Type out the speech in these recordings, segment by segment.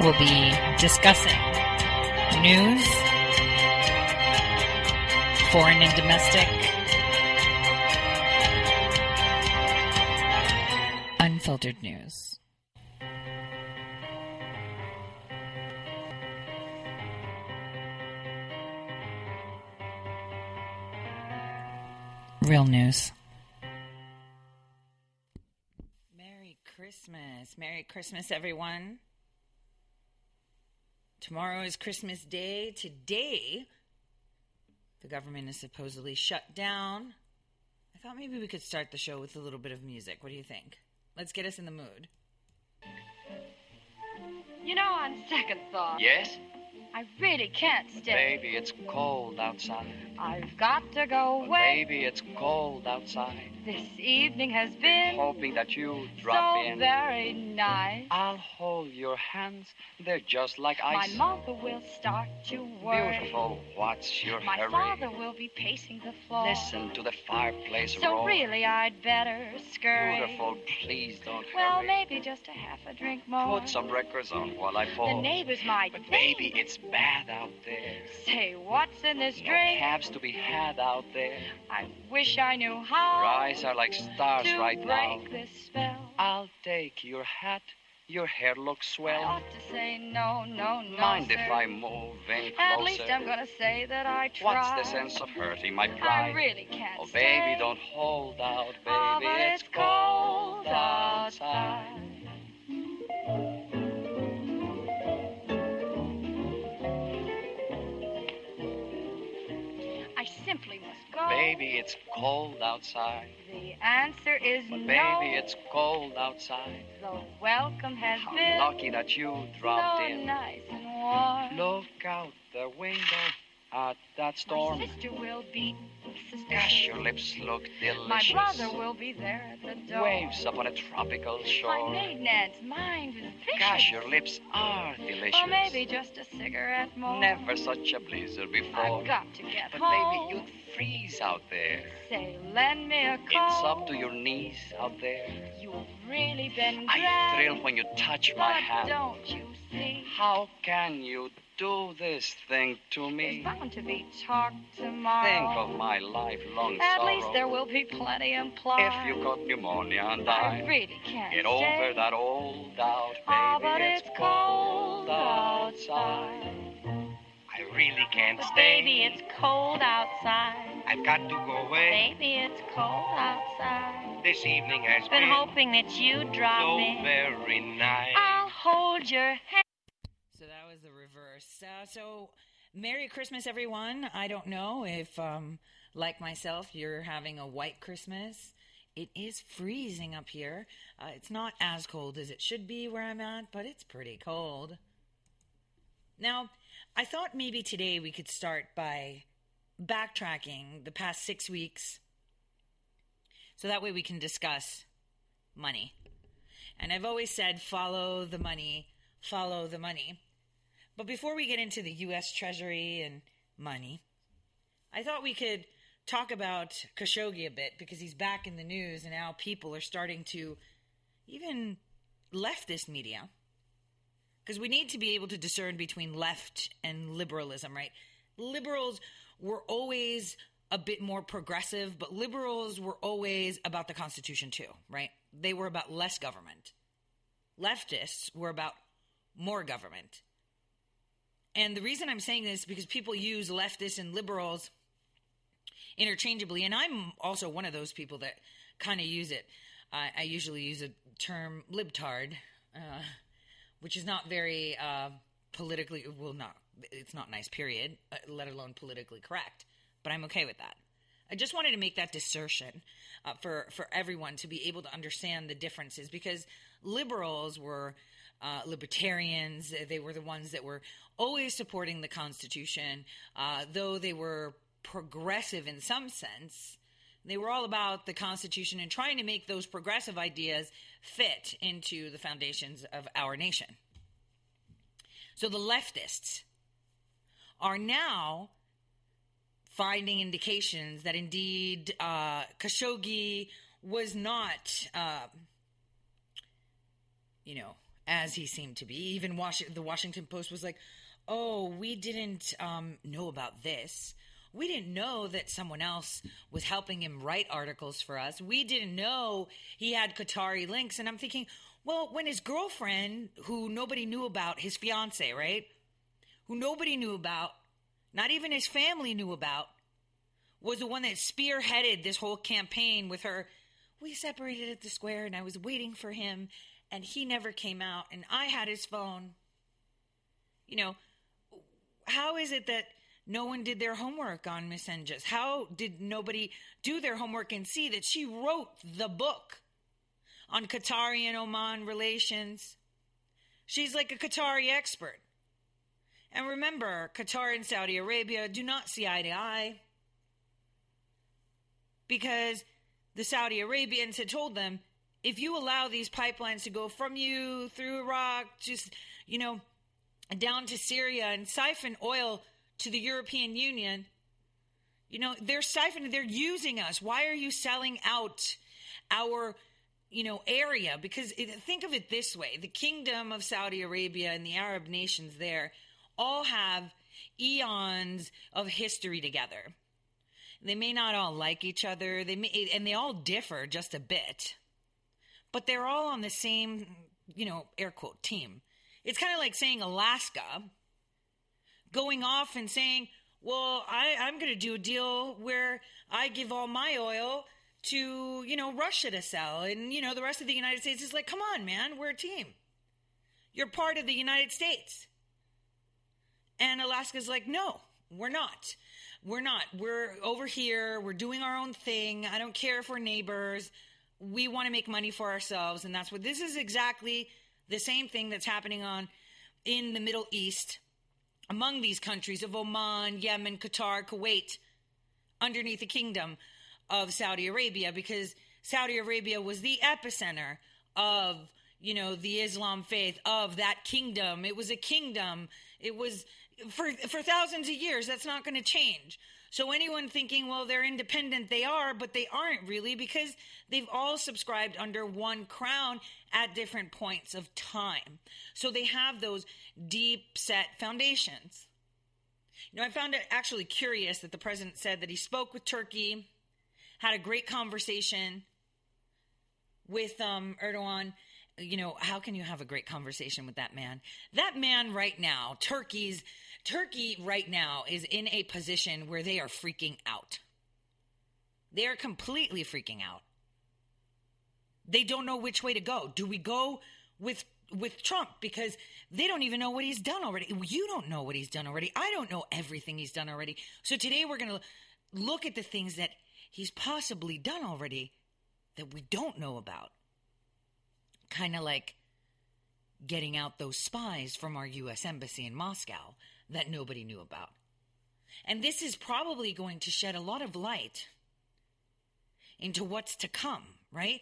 We'll be discussing news, foreign and domestic, unfiltered news. Real news. Christmas. Everyone. Tomorrow is Christmas Day. Today, the government is supposedly shut down. I thought maybe we could start the show with a little bit of music. What do you think? Let's get us in the mood. You know, on second thought, Yes? I really can't stay. Baby, it's cold outside. I've got to go away. Baby, it's cold outside. This evening has been Hoping that you drop so in. very nice. I'll hold your hands. They're just like ice. My mother will start to worry. Beautiful. What's your My hurry? father will be pacing the floor. Listen to the fireplace So roar. really, I'd better scurry. Beautiful. Please don't Well, hurry. maybe just a half a drink more. Put some records on while I fall. The neighbors might But think. baby, it's bad out there. Say, what's in this No drink? cabs to be had out there. I wish I knew how Your eyes are like stars to right now. break this spell. I'll take your hat. Your hair looks swell. I ought to say no, no, no. Mind sir. if I move in closer? At least I'm gonna say that I tried. What's the sense of hurting my pride? I really can't Oh, stay. baby, don't hold out, baby. Oh, but it's cold outside. I Baby, it's cold outside. The answer is But no. baby, it's cold outside. The welcome has How been lucky that you dropped so in. nice and warm. Look out the window at that storm. My sister will be. Gosh, your lips look delicious. My brother will be there at the door. Waves upon a tropical shore. My maiden aunt's mind is vicious. Gosh, your lips are delicious. Or maybe just a cigarette more. Never such a blizzard before. I've got to get But home. baby, you'd freeze out there. Say, lend me a coat. It's up to your knees out there. You've really been I grand. thrill when you touch my but hand. don't you see? How can you do this thing to There's me? bound to be talk tomorrow. Think of my lifelong At sorrow. least there will be plenty implied. If you got pneumonia and I die, really can't get stay. over that old doubt, baby. Ah, but it's, it's cold cold outside. I really can't But stay. baby, it's cold outside. I've got to go away. Baby, it's cold outside. This evening has Been been hoping that you'd drop so in. very nice. I'll hold your hand. Reverse. Uh, so, Merry Christmas, everyone. I don't know if, um, like myself, you're having a white Christmas. It is freezing up here. Uh, it's not as cold as it should be where I'm at, but it's pretty cold. Now, I thought maybe today we could start by backtracking the past six weeks so that way we can discuss money. And I've always said follow the money, follow the money. But before we get into the U.S. Treasury and money, I thought we could talk about Khashoggi a bit because he's back in the news and now people are starting to, even leftist media, because we need to be able to discern between left and liberalism, right? Liberals were always a bit more progressive, but liberals were always about the Constitution too, right? They were about less government. Leftists were about more government. And the reason I'm saying this is because people use leftists and liberals interchangeably, and I'm also one of those people that kind of use it. I I usually use a term libtard, uh, which is not very uh, politically well, not it's not nice. Period. Uh, let alone politically correct. But I'm okay with that. I just wanted to make that dissertion uh, for for everyone to be able to understand the differences because liberals were uh, libertarians. They were the ones that were always supporting the Constitution, uh, though they were progressive in some sense. They were all about the Constitution and trying to make those progressive ideas fit into the foundations of our nation. So the leftists are now finding indications that indeed uh, Khashoggi was not, uh, you know, as he seemed to be. Even the Washington Post was like, oh, we didn't um, know about this. We didn't know that someone else was helping him write articles for us. We didn't know he had Qatari links. And I'm thinking, well, when his girlfriend, who nobody knew about, his fiance, right? Who nobody knew about, not even his family knew about, was the one that spearheaded this whole campaign with her. We separated at the square and I was waiting for him and he never came out and I had his phone. You know, how is it that no one did their homework on Miss Cengiz? How did nobody do their homework and see that she wrote the book on Qatari and Oman relations? She's like a Qatari expert. And remember, Qatar and Saudi Arabia do not see eye to eye because the Saudi Arabians had told them if you allow these pipelines to go from you through Iraq, just, you know, down to Syria and siphon oil to the European Union, you know, they're siphoning, they're using us. Why are you selling out our, you know, area? Because it, think of it this way the kingdom of Saudi Arabia and the Arab nations there all have eons of history together. They may not all like each other, they may, and they all differ just a bit, but they're all on the same, you know, air quote team. It's kind of like saying Alaska going off and saying, well, I, I'm going to do a deal where I give all my oil to, you know, Russia to sell. And, you know, the rest of the United States is like, come on, man, we're a team. You're part of the United States. And Alaska's like, no, we're not. We're not. We're over here. We're doing our own thing. I don't care if we're neighbors. We want to make money for ourselves. And that's what this is exactly the same thing that's happening on in the Middle East among these countries of Oman, Yemen, Qatar, Kuwait, underneath the kingdom of Saudi Arabia, because Saudi Arabia was the epicenter of, you know, the Islam faith of that kingdom. It was a kingdom. It was for for thousands of years. That's not going to change. So anyone thinking, well, they're independent, they are, but they aren't really because they've all subscribed under one crown at different points of time. So they have those deep set foundations. You know, I found it actually curious that the president said that he spoke with Turkey, had a great conversation with um, Erdogan. You know, how can you have a great conversation with that man? That man right now, Turkey's Turkey right now is in a position where they are freaking out. They are completely freaking out. They don't know which way to go. Do we go with with Trump because they don't even know what he's done already. You don't know what he's done already. I don't know everything he's done already. So today we're going to look at the things that he's possibly done already that we don't know about. Kind of like getting out those spies from our US embassy in Moscow that nobody knew about. And this is probably going to shed a lot of light into what's to come, right?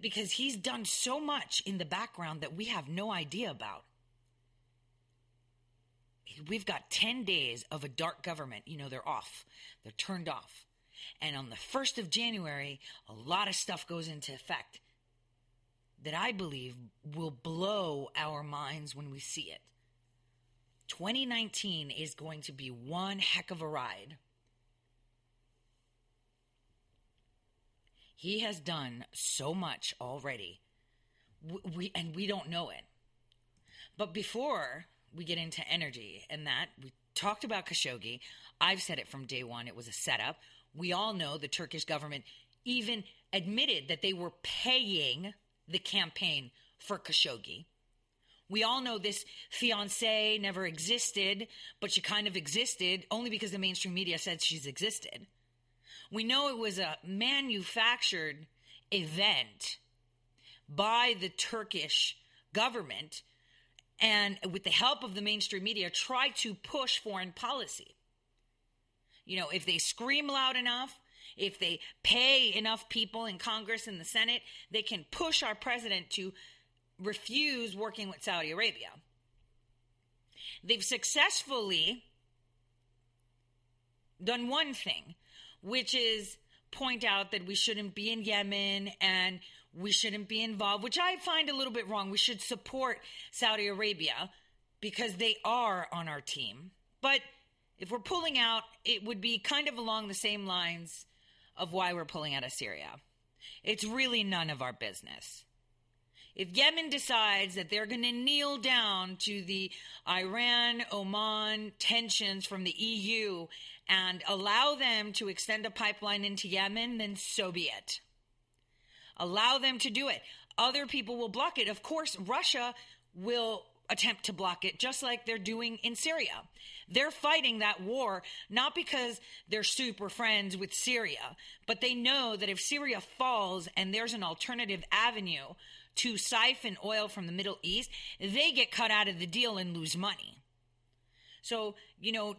Because he's done so much in the background that we have no idea about. We've got 10 days of a dark government. You know, they're off, they're turned off. And on the 1st of January, a lot of stuff goes into effect that I believe will blow our minds when we see it. 2019 is going to be one heck of a ride. He has done so much already. We, and we don't know it. But before we get into energy and that, we talked about Khashoggi. I've said it from day one, it was a setup. We all know the Turkish government even admitted that they were paying the campaign for Khashoggi. We all know this fiance never existed, but she kind of existed only because the mainstream media said she's existed. We know it was a manufactured event by the Turkish government and with the help of the mainstream media try to push foreign policy. You know, if they scream loud enough, if they pay enough people in Congress and the Senate, they can push our president to refuse working with Saudi Arabia. They've successfully done one thing, which is point out that we shouldn't be in Yemen and we shouldn't be involved, which I find a little bit wrong. We should support Saudi Arabia because they are on our team. But if we're pulling out, it would be kind of along the same lines of why we're pulling out of Syria. It's really none of our business. If Yemen decides that they're going to kneel down to the Iran Oman tensions from the EU and allow them to extend a pipeline into Yemen, then so be it. Allow them to do it. Other people will block it. Of course, Russia will attempt to block it, just like they're doing in Syria. They're fighting that war not because they're super friends with Syria, but they know that if Syria falls and there's an alternative avenue to siphon oil from the Middle East, they get cut out of the deal and lose money. So, you know,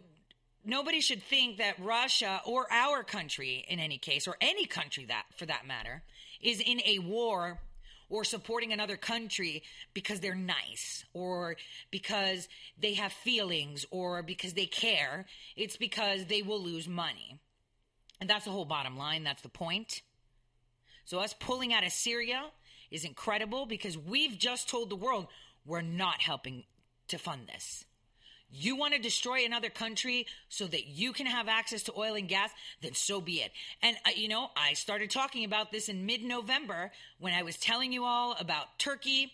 nobody should think that Russia or our country, in any case, or any country that for that matter, is in a war or supporting another country because they're nice or because they have feelings or because they care. It's because they will lose money. And that's the whole bottom line. That's the point. So, us pulling out of Syria is incredible because we've just told the world we're not helping to fund this. You want to destroy another country so that you can have access to oil and gas, then so be it. And, uh, you know, I started talking about this in mid November when I was telling you all about Turkey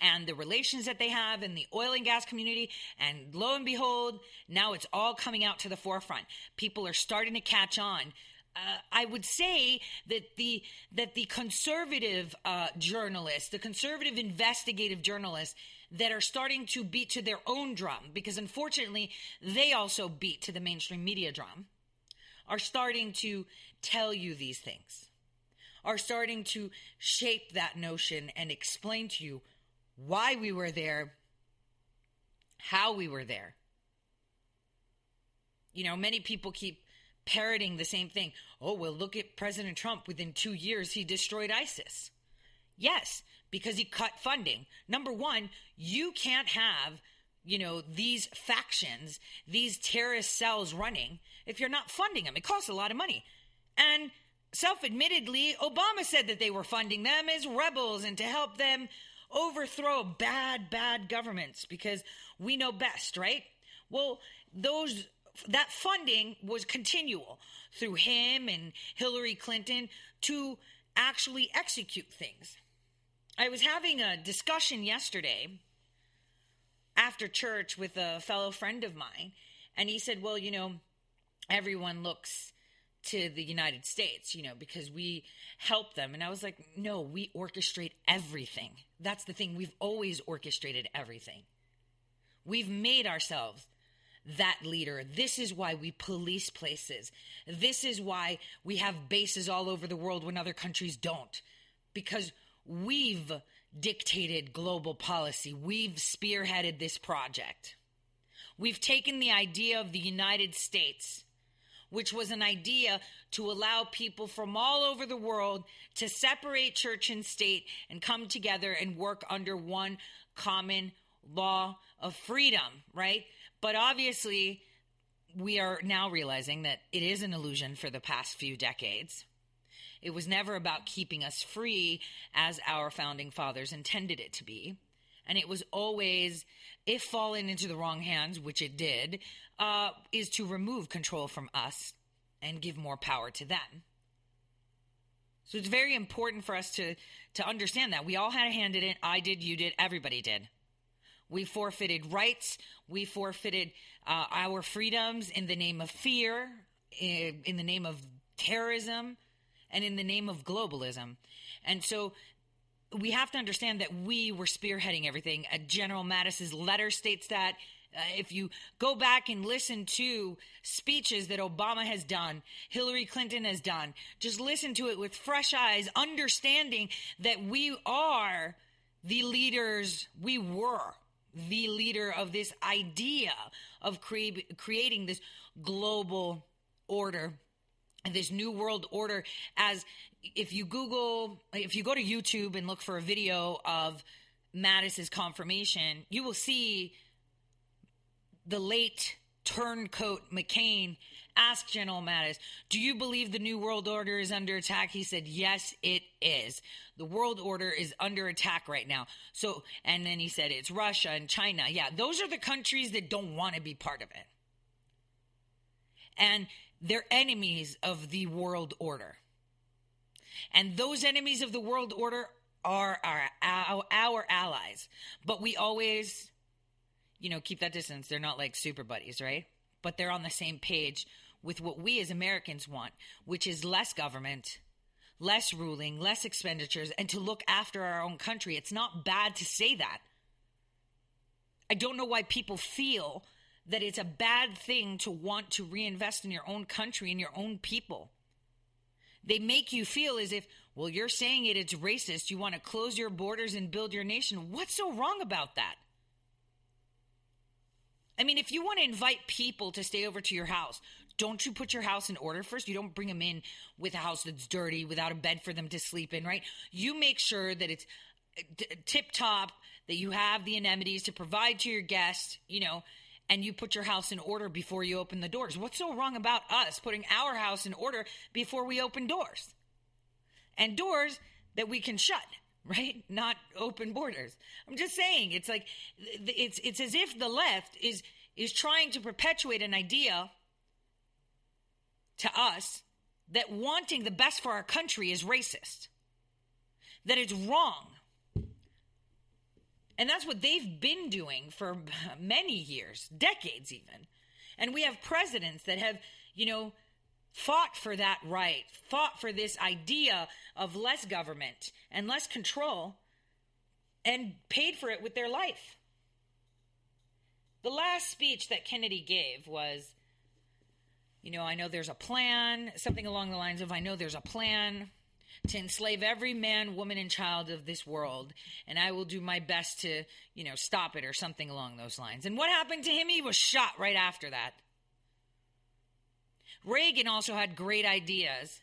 and the relations that they have in the oil and gas community. And lo and behold, now it's all coming out to the forefront. People are starting to catch on. Uh, I would say that the that the conservative uh, journalists, the conservative investigative journalists, that are starting to beat to their own drum, because unfortunately they also beat to the mainstream media drum, are starting to tell you these things, are starting to shape that notion and explain to you why we were there, how we were there. You know, many people keep parroting the same thing. Oh, well, look at President Trump. Within two years, he destroyed ISIS. Yes, because he cut funding. Number one, you can't have, you know, these factions, these terrorist cells running if you're not funding them. It costs a lot of money. And self admittedly, Obama said that they were funding them as rebels and to help them overthrow bad, bad governments because we know best, right? Well, those that funding was continual through him and Hillary Clinton to actually execute things. I was having a discussion yesterday after church with a fellow friend of mine, and he said, Well, you know, everyone looks to the United States, you know, because we help them. And I was like, No, we orchestrate everything. That's the thing. We've always orchestrated everything. We've made ourselves that leader. This is why we police places. This is why we have bases all over the world when other countries don't. Because We've dictated global policy. We've spearheaded this project. We've taken the idea of the United States, which was an idea to allow people from all over the world to separate church and state and come together and work under one common law of freedom, right? But obviously, we are now realizing that it is an illusion for the past few decades. It was never about keeping us free as our founding fathers intended it to be. And it was always, if fallen into the wrong hands, which it did, uh, is to remove control from us and give more power to them. So it's very important for us to, to understand that. We all had a hand in it. I did, you did, everybody did. We forfeited rights. We forfeited uh, our freedoms in the name of fear, in, in the name of terrorism, and in the name of globalism. And so we have to understand that we were spearheading everything. Uh, General Mattis's letter states that. Uh, if you go back and listen to speeches that Obama has done, Hillary Clinton has done, just listen to it with fresh eyes, understanding that we are the leaders, we were the leader of this idea of cre- creating this global order this new world order as if you google if you go to youtube and look for a video of mattis's confirmation you will see the late turncoat mccain Ask General Mattis, do you believe the New World Order is under attack? He said, yes, it is. The world order is under attack right now. So, and then he said, it's Russia and China. Yeah, those are the countries that don't want to be part of it. And they're enemies of the world order. And those enemies of the world order are our, our, our allies. But we always, you know, keep that distance. They're not like super buddies, right? But they're on the same page with what we as Americans want, which is less government, less ruling, less expenditures, and to look after our own country. It's not bad to say that. I don't know why people feel that it's a bad thing to want to reinvest in your own country and your own people. They make you feel as if, well, you're saying it, it's racist. You want to close your borders and build your nation. What's so wrong about that? I mean, if you want to invite people to stay over to your house, don't you put your house in order first? You don't bring them in with a house that's dirty, without a bed for them to sleep in, right? You make sure that it's tip top, that you have the amenities to provide to your guests, you know, and you put your house in order before you open the doors. What's so wrong about us putting our house in order before we open doors? And doors that we can shut, right? Not open borders. I'm just saying, it's like it's it's as if the left is is trying to perpetuate an idea to us that wanting the best for our country is racist. That it's wrong. And that's what they've been doing for many years, decades even. And we have presidents that have, you know, fought for that right, fought for this idea of less government and less control, and paid for it with their life. The last speech that Kennedy gave was, you know, I know there's a plan, something along the lines of, I know there's a plan to enslave every man, woman, and child of this world, and I will do my best to, you know, stop it or something along those lines. And what happened to him? He was shot right after that. Reagan also had great ideas.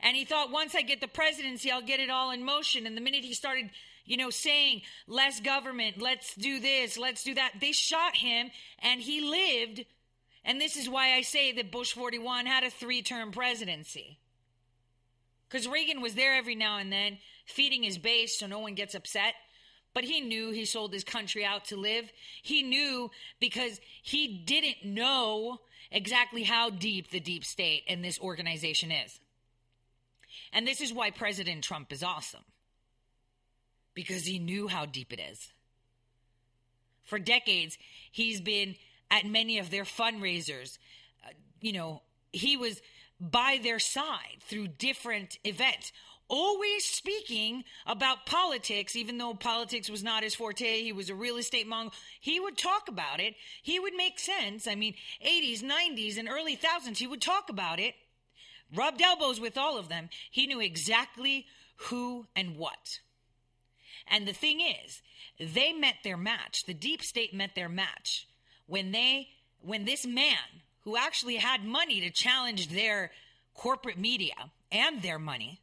And he thought, once I get the presidency, I'll get it all in motion. And the minute he started, you know, saying, less government, let's do this, let's do that, they shot him and he lived. And this is why I say that Bush 41 had a three term presidency. Because Reagan was there every now and then, feeding his base so no one gets upset. But he knew he sold his country out to live. He knew because he didn't know exactly how deep the deep state and this organization is. And this is why President Trump is awesome. Because he knew how deep it is. For decades, he's been at many of their fundraisers. Uh, you know, he was by their side through different events always speaking about politics, even though politics was not his forte. He was a real estate mongol. He would talk about it. He would make sense. I mean, 80s, 90s, and early thousands, he would talk about it, rubbed elbows with all of them. He knew exactly who and what. And the thing is, they met their match. The deep state met their match when they, when this man who actually had money to challenge their corporate media and their money,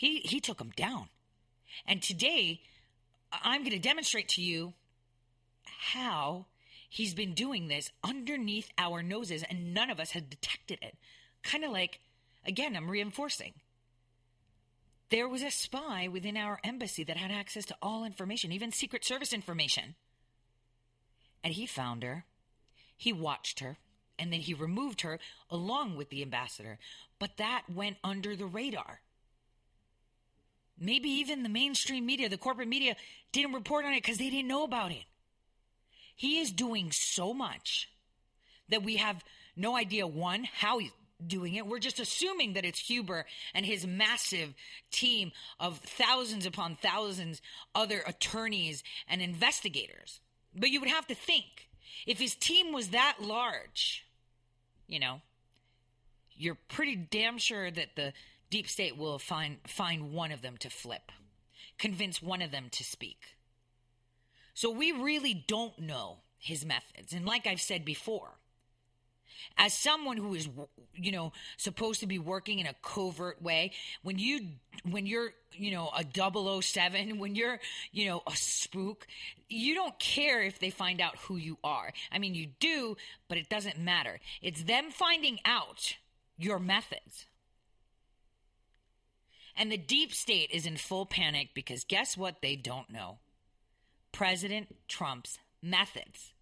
he, he took them down. And today, I'm going to demonstrate to you how he's been doing this underneath our noses and none of us had detected it. Kind of like, again, I'm reinforcing. There was a spy within our embassy that had access to all information, even Secret Service information. And he found her, he watched her, and then he removed her along with the ambassador. But that went under the radar. Maybe even the mainstream media, the corporate media, didn't report on it because they didn't know about it. He is doing so much that we have no idea, one, how he's doing it. We're just assuming that it's Huber and his massive team of thousands upon thousands other attorneys and investigators. But you would have to think if his team was that large, you know, you're pretty damn sure that the deep state will find find one of them to flip, convince one of them to speak. So we really don't know his methods. And like I've said before, as someone who is you know supposed to be working in a covert way when you when you're you know a 007 when you're you know a spook you don't care if they find out who you are i mean you do but it doesn't matter it's them finding out your methods and the deep state is in full panic because guess what they don't know president trump's methods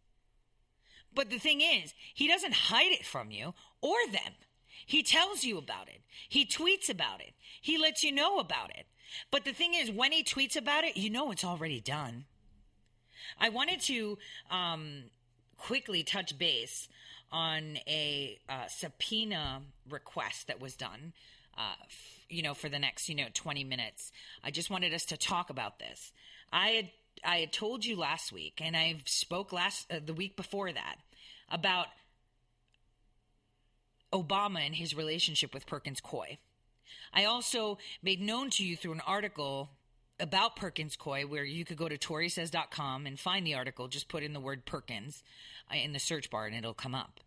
but the thing is, he doesn't hide it from you or them. He tells you about it. He tweets about it. He lets you know about it. But the thing is, when he tweets about it, you know it's already done. I wanted to um, quickly touch base on a uh, subpoena request that was done. Uh, you know, for the next you know twenty minutes, I just wanted us to talk about this. I had I had told you last week, and I spoke last uh, the week before that about Obama and his relationship with Perkins Coie. I also made known to you through an article about Perkins Coie, where you could go to ToriSays.com and find the article. Just put in the word Perkins uh, in the search bar and it'll come up.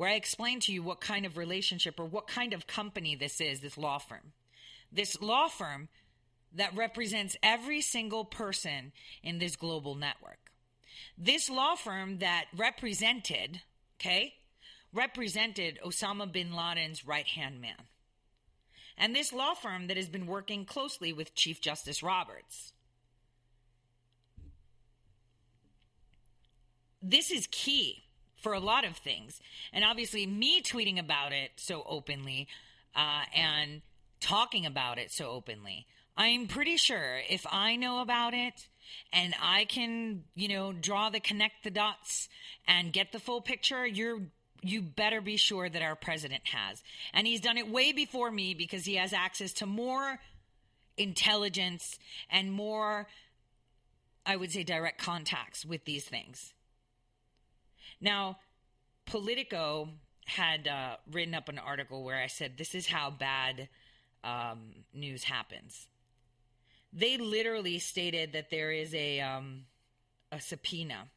Where I explain to you what kind of relationship or what kind of company this is, this law firm. This law firm that represents every single person in this global network. This law firm that represented, okay, represented Osama bin Laden's right hand man. And this law firm that has been working closely with Chief Justice Roberts. This is key for a lot of things. And obviously, me tweeting about it so openly uh, and talking about it so openly, I'm pretty sure if I know about it, and I can, you know, draw the connect the dots and get the full picture, you're you better be sure that our president has. And he's done it way before me because he has access to more intelligence and more I would say direct contacts with these things. Now, Politico had uh, written up an article where I said this is how bad um, news happens they literally stated that there is a um, a subpoena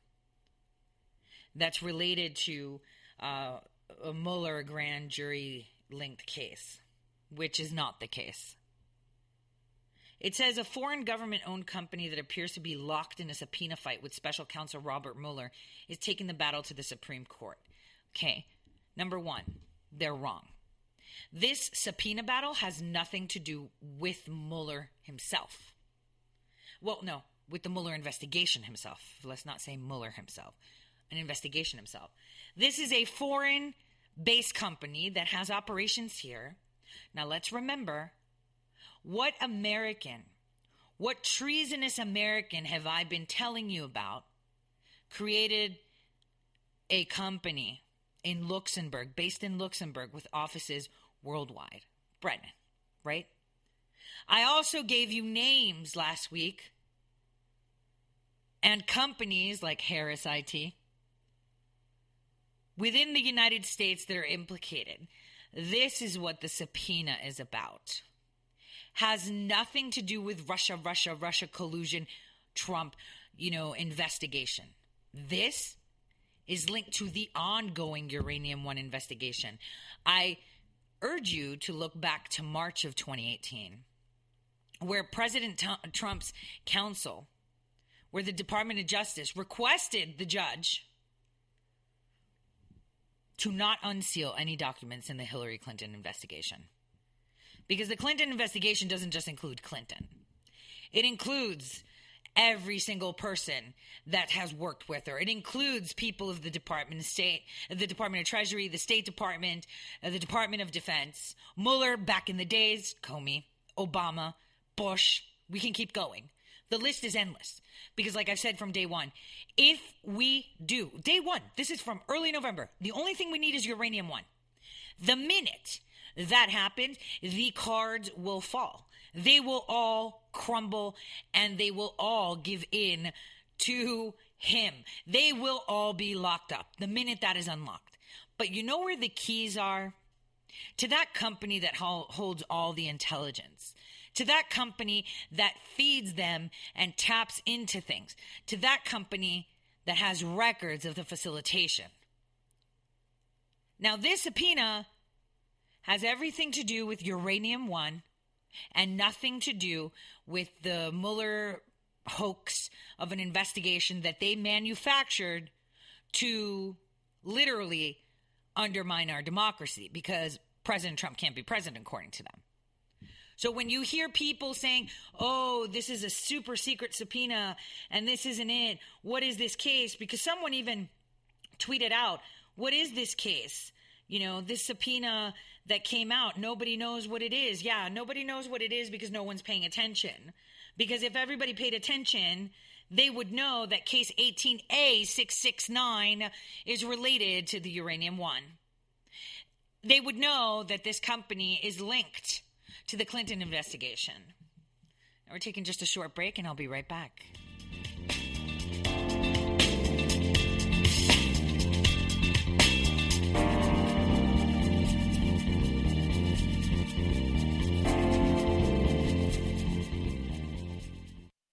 that's related to uh, a Mueller grand jury linked case, which is not the case. It says a foreign government owned company that appears to be locked in a subpoena fight with special counsel Robert Mueller is taking the battle to the Supreme Court. Okay, number one, they're wrong. This subpoena battle has nothing to do with Mueller himself. Well, no, with the Mueller investigation himself. Let's not say Mueller himself, an investigation himself. This is a foreign based company that has operations here. Now, let's remember what American, what treasonous American have I been telling you about created a company in Luxembourg, based in Luxembourg, with offices worldwide. Brennan, right? I also gave you names last week and companies like Harris IT within the United States that are implicated. This is what the subpoena is about. Has nothing to do with Russia, Russia, Russia collusion, Trump, you know, investigation. This is linked to the ongoing Uranium One investigation. I urge you to look back to March of 2018, where President Trump's counsel, where the Department of Justice requested the judge to not unseal any documents in the Hillary Clinton investigation. Because the Clinton investigation doesn't just include Clinton, it includes every single person that has worked with her. It includes people of the Department of State, the Department of Treasury, the State Department, uh, the Department of Defense, Mueller back in the days, Comey, Obama, Bush. We can keep going. The list is endless because, like I've said from day one, if we do, day one, this is from early November, the only thing we need is uranium one. The minute that happens, the cards will fall they will all crumble and they will all give in to him. They will all be locked up the minute that is unlocked. But you know where the keys are? To that company that holds all the intelligence, to that company that feeds them and taps into things, to that company that has records of the facilitation. Now, this subpoena has everything to do with Uranium One and nothing to do with the Mueller hoax of an investigation that they manufactured to literally undermine our democracy because President Trump can't be president according to them. So when you hear people saying, "Oh, this is a super secret subpoena and this isn't it. What is this case?" because someone even tweeted out, "What is this case?" You know, this subpoena that came out, nobody knows what it is. Yeah, nobody knows what it is because no one's paying attention. Because if everybody paid attention, they would know that case 18A669 is related to the uranium one. They would know that this company is linked to the Clinton investigation. Now we're taking just a short break, and I'll be right back.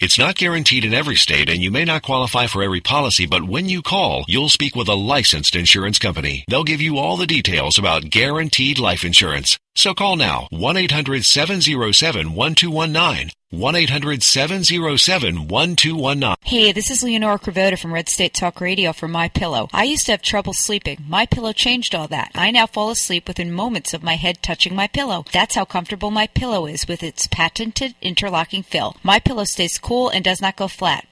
It's not guaranteed in every state and you may not qualify for every policy, but when you call, you'll speak with a licensed insurance company. They'll give you all the details about guaranteed life insurance. So call now 1-800-707-1219. 1-800-707-1219. Hey, this is Leonora Cravota from Red State Talk Radio for My Pillow. I used to have trouble sleeping. My Pillow changed all that. I now fall asleep within moments of my head touching my pillow. That's how comfortable My Pillow is with its patented interlocking fill. My Pillow stays cool and does not go flat.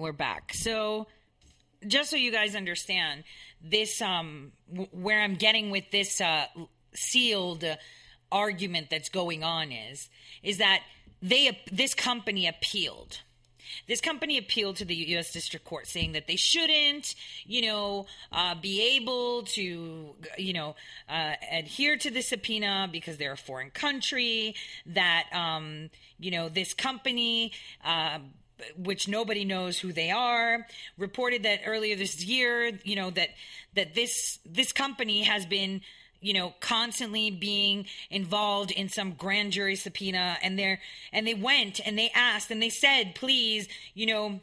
we're back. So, just so you guys understand, this um, w- where I'm getting with this uh, sealed argument that's going on is is that they this company appealed. This company appealed to the U.S. District Court, saying that they shouldn't, you know, uh, be able to, you know, uh, adhere to the subpoena because they're a foreign country. That, um, you know, this company. Uh, which nobody knows who they are, reported that earlier this year, you know that that this this company has been you know, constantly being involved in some grand jury subpoena and they're and they went and they asked and they said, please, you know,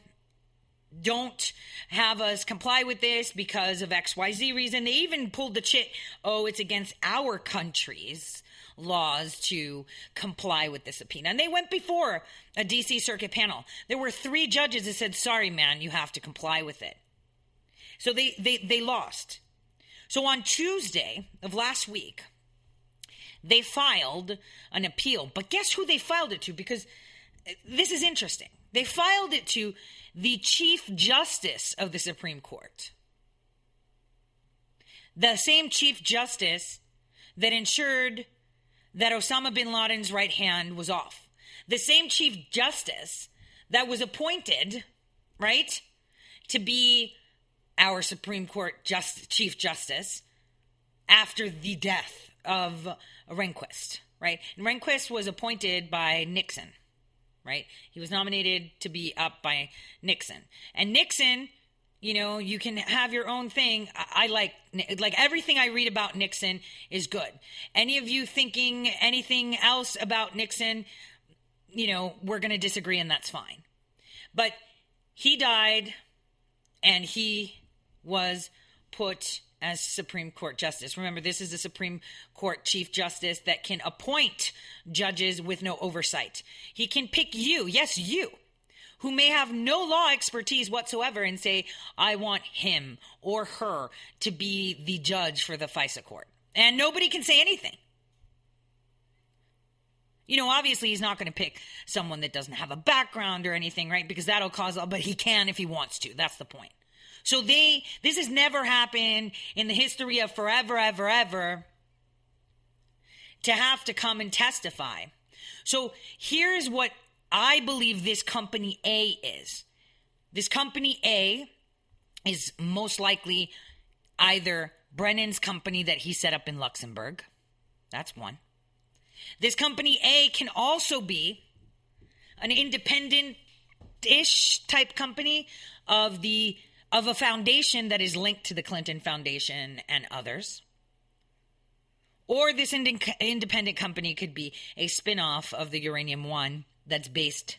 don't have us comply with this because of XYZ reason. They even pulled the chit, oh, it's against our country's laws to comply with the subpoena. And they went before a DC circuit panel. There were three judges that said, sorry, man, you have to comply with it. So they, they, they lost. So on Tuesday of last week, they filed an appeal. But guess who they filed it to? Because uh, this is interesting. They filed it to the Chief Justice of the Supreme Court. The same Chief Justice that ensured that Osama bin Laden's right hand was off. The same Chief Justice that was appointed, right, to be our Supreme Court just, Chief Justice after the death of Rehnquist, right? And Rehnquist was appointed by Nixon, right? He was nominated to be up by Nixon. And Nixon, you know, you can have your own thing. I, I like like everything I read about Nixon is good. Any of you thinking anything else about Nixon, you know, we're going to disagree and that's fine. But he died and he was put as Supreme Court Justice. Remember, this is the Supreme Court Chief Justice that can appoint judges with no oversight. He can pick you, yes, you, who may have no law expertise whatsoever, and say, I want him or her to be the judge for the FISA court. And nobody can say anything. You know, obviously, he's not going to pick someone that doesn't have a background or anything, right? Because that'll cause, but he can if he wants to. That's the point. So they, this has never happened in the history of forever, ever, ever to have to come and testify. So here's what I believe this company A is. This company A is most likely either Brennan's company that he set up in Luxembourg. That's one. This company A can also be an independent ish type company of the of a foundation that is linked to the Clinton Foundation and others. Or this ind- independent company could be a spin off of the Uranium One that's based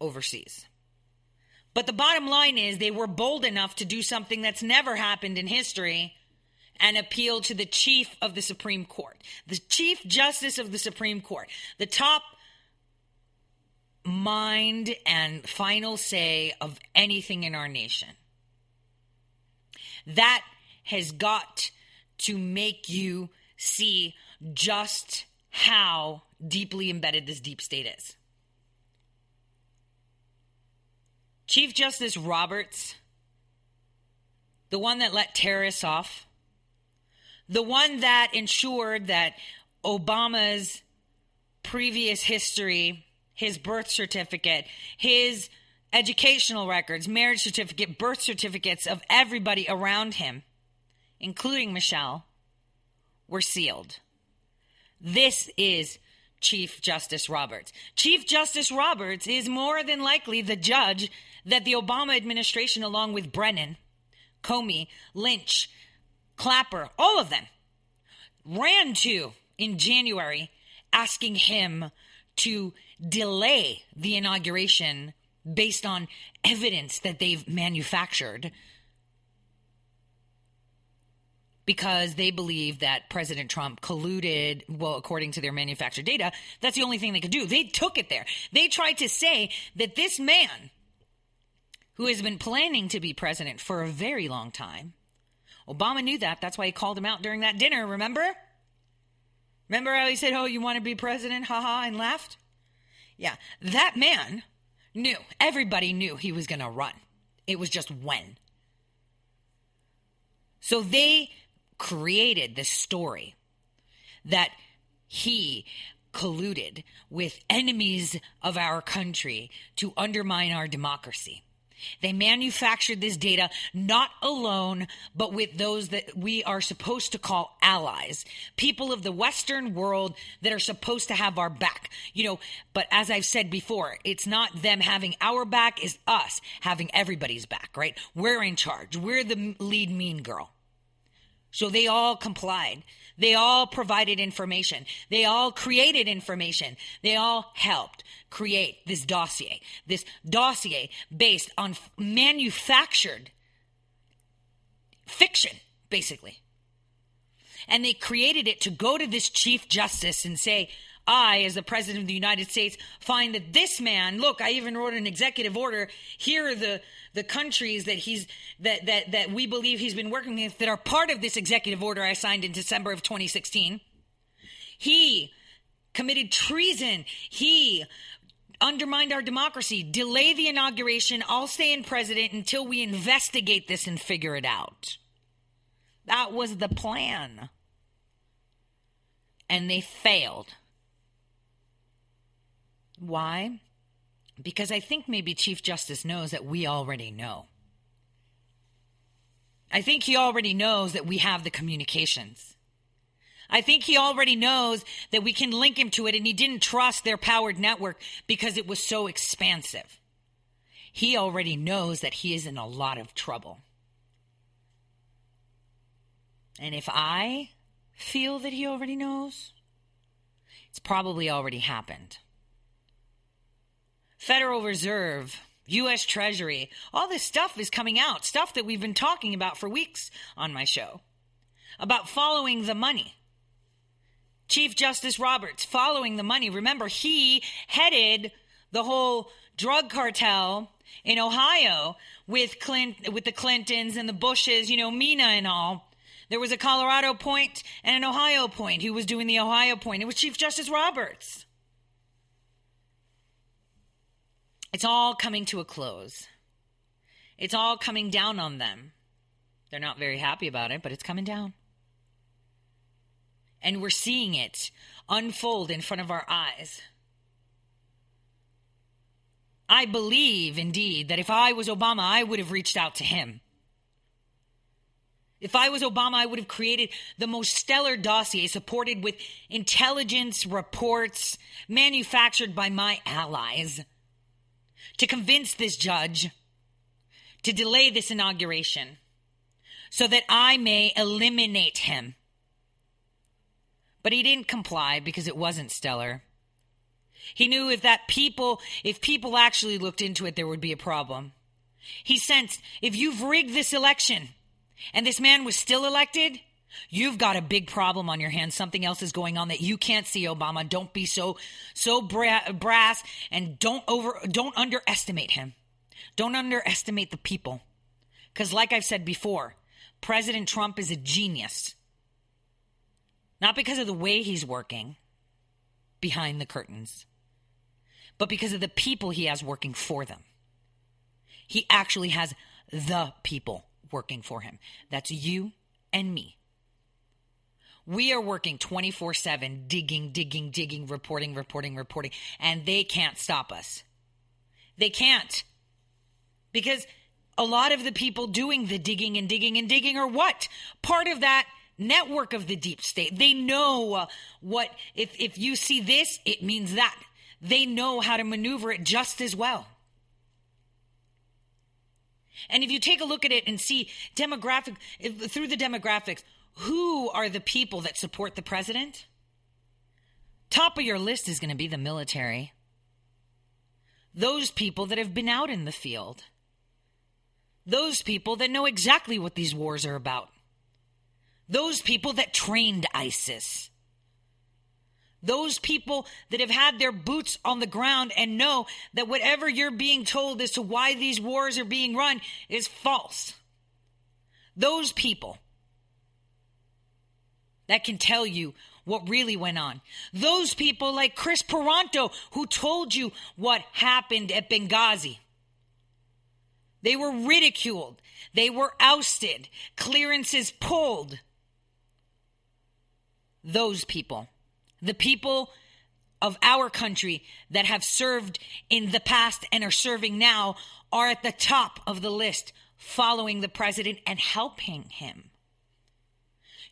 overseas. But the bottom line is they were bold enough to do something that's never happened in history and appeal to the chief of the Supreme Court, the chief justice of the Supreme Court, the top mind and final say of anything in our nation. That has got to make you see just how deeply embedded this deep state is. Chief Justice Roberts, the one that let terrorists off, the one that ensured that Obama's previous history his birth certificate, his educational records, marriage certificate, birth certificates of everybody around him, including Michelle, were sealed. This is Chief Justice Roberts. Chief Justice Roberts is more than likely the judge that the Obama administration, along with Brennan, Comey, Lynch, Clapper, all of them, ran to in January asking him to delay the inauguration based on evidence that they've manufactured because they believe that President Trump colluded, well, according to their manufactured data, that's the only thing they could do. They took it there. They tried to say that this man, who has been planning to be president for a very long time, Obama knew that. That's why he called him out during that dinner, remember? Remember how he said, Oh, you want to be president? Haha, and laughed? Yeah, that man knew. Everybody knew he was going to run. It was just when. So they created this story that he colluded with enemies of our country to undermine our democracy. They manufactured this data not alone, but with those that we are supposed to call allies, people of the Western world that are supposed to have our back. You know, but as I've said before, it's not them having our back, it's us having everybody's back, right? We're in charge. We're the lead mean girl. So they all complied. They all provided information. They all created information. They all helped create this dossier. This dossier based on f- manufactured fiction, basically. And they created it to go to this Chief Justice and say, I, as the President of the United States, find that this man, look, I even wrote an executive order. Here are the, the countries that he's that, that that we believe he's been working with that are part of this executive order I signed in December of 2016. He committed treason. He undermined our democracy. Delay the inauguration. I'll stay in president until we investigate this and figure it out. That was the plan. And they failed. Why? Because I think maybe Chief Justice knows that we already know. I think he already knows that we have the communications. I think he already knows that we can link him to it and he didn't trust their powered network because it was so expansive. He already knows that he is in a lot of trouble. And if I feel that he already knows, it's probably already happened. Federal Reserve, U.S. Treasury, all this stuff is coming out, stuff that we've been talking about for weeks on my show about following the money. Chief Justice Roberts following the money. Remember, he headed the whole drug cartel in Ohio with Clint, with the Clintons and the Bushes, you know, Mena and all. There was a Colorado point and an Ohio point. Who was doing the Ohio point? It was Chief Justice Roberts. It's all coming to a close. It's all coming down on them. They're not very happy about it, but it's coming down. And we're seeing it unfold in front of our eyes. I believe, indeed, that if I was Obama, I would have reached out to him. If I was Obama, I would have created the most stellar dossier supported with intelligence reports manufactured by my allies to convince this judge to delay this inauguration so that I may eliminate him. But he didn't comply because it wasn't stellar. He knew if that people, if people actually looked into it, there would be a problem. He sensed if you've rigged this election and this man was still elected, you've got a big problem on your hands. Something else is going on that you can't see, Obama. Don't be so so bra- brass and don't over don't underestimate him. Don't underestimate the people. Cuz like I've said before, President Trump is a genius. Not because of the way he's working behind the curtains, but because of the people he has working for them. He actually has the people working for him. That's you and me. We are working 24 7, digging, digging, digging, reporting, reporting, reporting, and they can't stop us. They can't. Because a lot of the people doing the digging and digging and digging are what? Part of that network of the deep state. They know what, if, if you see this, it means that. They know how to maneuver it just as well. And if you take a look at it and see demographic through the demographics, who are the people that support the president? Top of your list is going to be the military. Those people that have been out in the field. Those people that know exactly what these wars are about. Those people that trained ISIS. Those people that have had their boots on the ground and know that whatever you're being told as to why these wars are being run is false. Those people that can tell you what really went on. Those people like Kris Paronto who told you what happened at Benghazi. They were ridiculed. They were ousted. Clearances pulled. Those people the people of our country that have served in the past and are serving now are at the top of the list, following the president and helping him.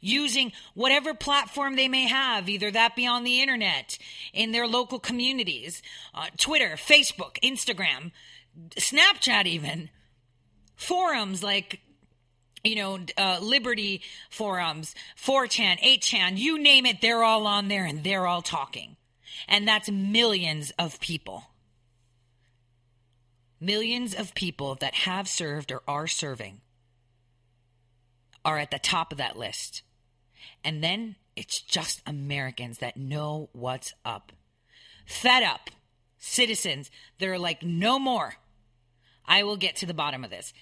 Using whatever platform they may have, either that be on the internet, in their local communities, uh, Twitter, Facebook, Instagram, Snapchat, even, forums like you know, uh, Liberty forums, 4chan, 8chan, you name it, they're all on there and they're all talking. And that's millions of people. Millions of people that have served or are serving are at the top of that list. And then it's just Americans that know what's up. Fed up citizens, they're like, no more. I will get to the bottom of this.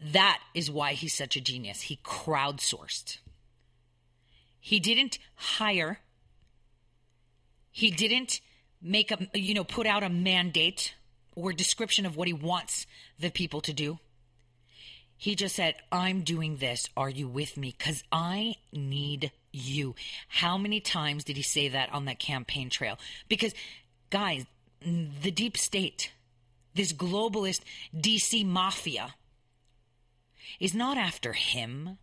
That is why he's such a genius. He crowdsourced. He didn't hire. He didn't make a you know put out a mandate or description of what he wants the people to do. He just said, "I'm doing this. Are you with me? Cuz I need you." How many times did he say that on that campaign trail? Because guys, the deep state, this globalist DC mafia is not after him.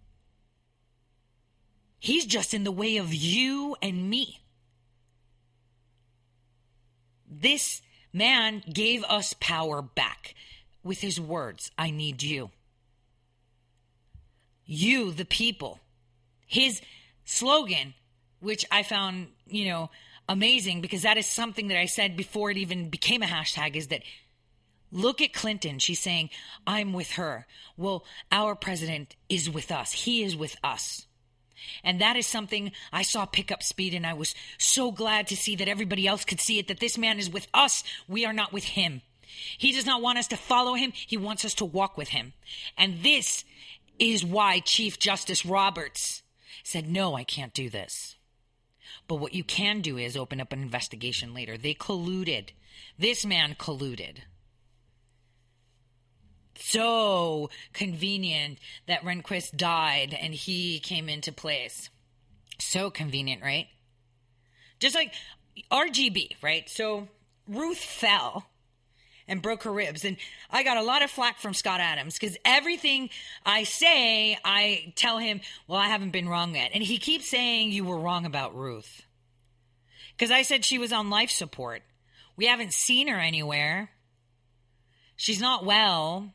He's just in the way of you and me. This man gave us power back with his words I need you. You, the people. His slogan, which I found, you know, amazing because that is something that I said before it even became a hashtag is that Look at Clinton. She's saying, I'm with her. Well, our president is with us. He is with us. And that is something I saw pick up speed, and I was so glad to see that everybody else could see it that this man is with us. We are not with him. He does not want us to follow him, he wants us to walk with him. And this is why Chief Justice Roberts said, No, I can't do this. But what you can do is open up an investigation later. They colluded. This man colluded so convenient that Rehnquist died and he came into place. So convenient, right? Just like RGB, right? So Ruth fell and broke her ribs. And I got a lot of flack from Scott Adams because everything I say, I tell him, well, I haven't been wrong yet. And he keeps saying you were wrong about Ruth. Because I said she was on life support. We haven't seen her anywhere. She's not well.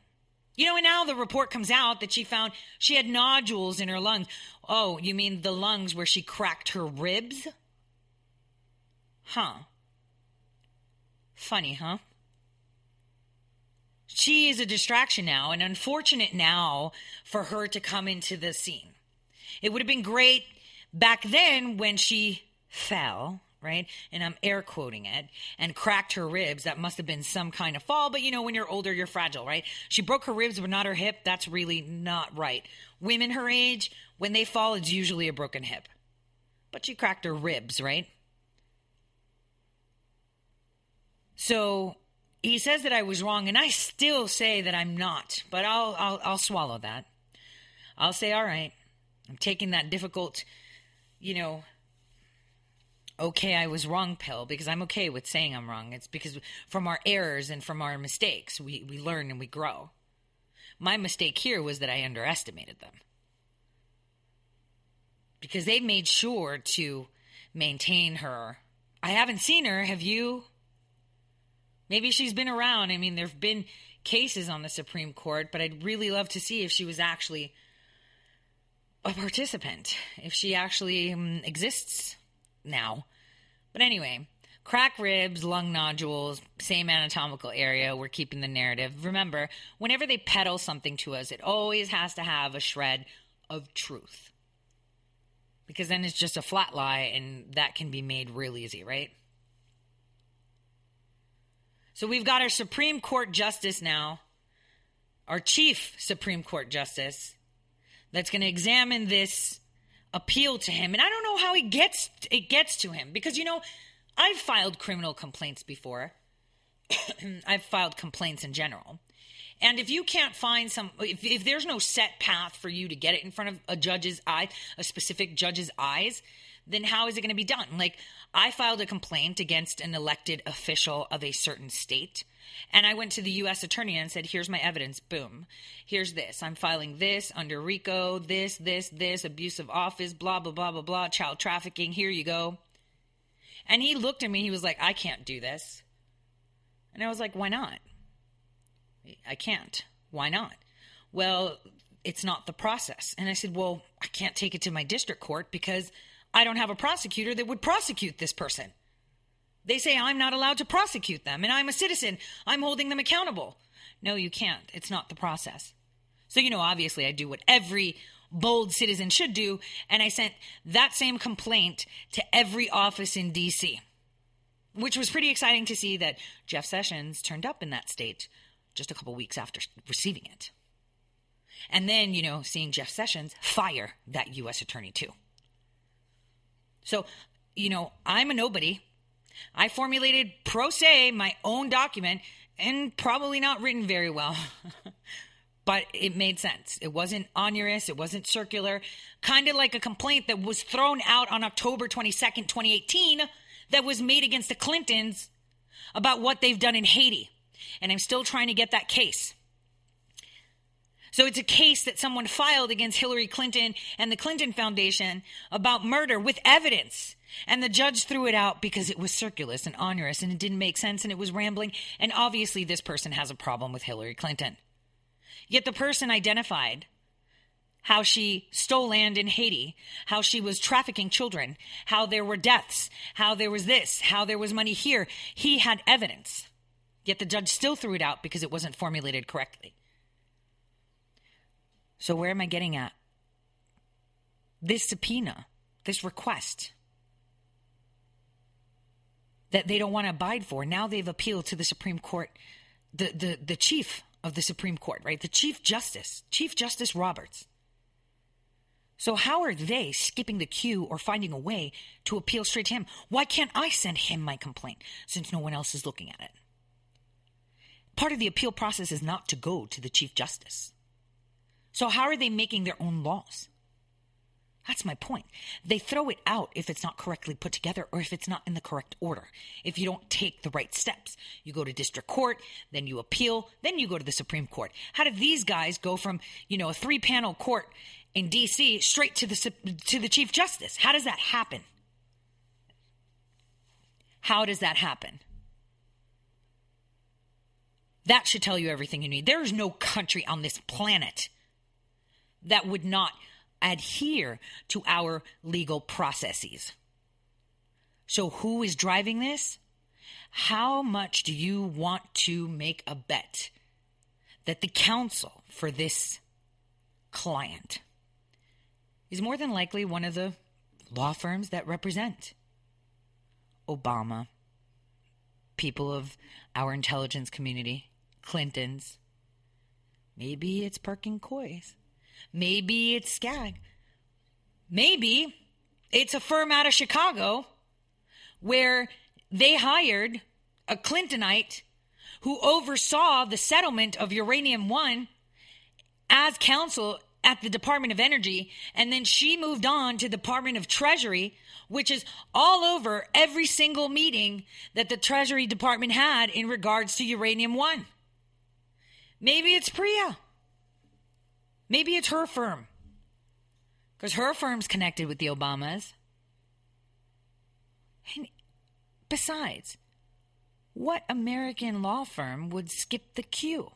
You know, and now the report comes out that she found she had nodules in her lungs. Oh, you mean the lungs where she cracked her ribs? Huh. Funny, huh? She is a distraction now, and unfortunate now for her to come into the scene. It would have been great back then when she fell right? And I'm air quoting it, and cracked her ribs. That must have been some kind of fall, but you know, when you're older, you're fragile, right? She broke her ribs, but not her hip. That's really not right. Women her age, when they fall, it's usually a broken hip. But she cracked her ribs, right? So he says that I was wrong, and I still say that I'm not, but I'll, I'll, I'll swallow that. I'll say, all right, I'm taking that difficult, you know, okay, I was wrong pill because I'm okay with saying I'm wrong. It's because from our errors and from our mistakes, we, we learn and we grow. My mistake here was that I underestimated them because they made sure to maintain her. I haven't seen her. Have you? Maybe she's been around. I mean, there have been cases on the Supreme Court, but I'd really love to see if she was actually a participant, if she actually um, exists now. But anyway, crack ribs, lung nodules, same anatomical area. We're keeping the narrative. Remember, whenever they peddle something to us, it always has to have a shred of truth. Because then it's just a flat lie, and that can be made real easy, right? So we've got our Supreme Court Justice now, our Chief Supreme Court Justice, that's going to examine this appeal to him. And I don't know how he gets it gets to him because you know, I've filed criminal complaints before. I've filed complaints in general. And if you can't find some, if, if, there's no set path for you to get it in front of a judge's eye, a specific judge's eyes, then how is it going to be done? Like, I filed a complaint against an elected official of a certain state. And I went to the U.S. attorney and said, Here's my evidence. Boom. Here's this. I'm filing this under RICO, this, this, this, abuse of office, blah, blah, blah, blah, blah, child trafficking. Here you go. And he looked at me. He was like, I can't do this. And I was like, Why not? I can't. Why not? Well, it's not the process. And I said, Well, I can't take it to my district court because I don't have a prosecutor that would prosecute this person. They say I'm not allowed to prosecute them and I'm a citizen. I'm holding them accountable. No, you can't. It's not the process. So, you know, obviously, I do what every bold citizen should do. And I sent that same complaint to every office in D.C., which was pretty exciting to see that Jeff Sessions turned up in that state just a couple weeks after receiving it. And then, you know, seeing Jeff Sessions fire that U.S. attorney too. So, you know, I'm a nobody. I formulated pro se my own document and probably not written very well. but it made sense. It wasn't onerous, it wasn't circular, kind of like a complaint that was thrown out on October 22nd, 2018, that was made against the Clintons about what they've done in Haiti. And I'm still trying to get that case. So it's a case that someone filed against Hillary Clinton and the Clinton Foundation about murder with evidence. And the judge threw it out because it was circulous and onerous and it didn't make sense and it was rambling. And obviously, this person has a problem with Hillary Clinton. Yet the person identified how she stole land in Haiti, how she was trafficking children, how there were deaths, how there was this, how there was money here. He had evidence. Yet the judge still threw it out because it wasn't formulated correctly. So, where am I getting at? This subpoena, this request that they don't want to abide for, now they've appealed to the Supreme Court, the, the, the chief of the Supreme Court, right? The Chief Justice, Chief Justice Roberts. So, how are they skipping the queue or finding a way to appeal straight to him? Why can't I send him my complaint since no one else is looking at it? Part of the appeal process is not to go to the Chief Justice. So, how are they making their own laws? That's my point. They throw it out if it's not correctly put together or if it's not in the correct order. If you don't take the right steps, you go to district court, then you appeal, then you go to the Supreme Court. How do these guys go from, you know, a three-panel court in DC straight to the to the Chief Justice? How does that happen? How does that happen? That should tell you everything you need. There is no country on this planet that would not adhere to our legal processes. So, who is driving this? How much do you want to make a bet that the counsel for this client is more than likely one of the law firms that represent Obama, people of our intelligence community, Clintons? Maybe it's Perkins Coie. Maybe it's Skag. Maybe it's a firm out of Chicago where they hired a Clintonite who oversaw the settlement of Uranium One as counsel at the Department of Energy. And then she moved on to the Department of Treasury, which is all over every single meeting that the Treasury Department had in regards to Uranium One. Maybe it's Priya. Maybe it's her firm. Because her firm's connected with the Obamas. And besides, what American law firm would skip the queue?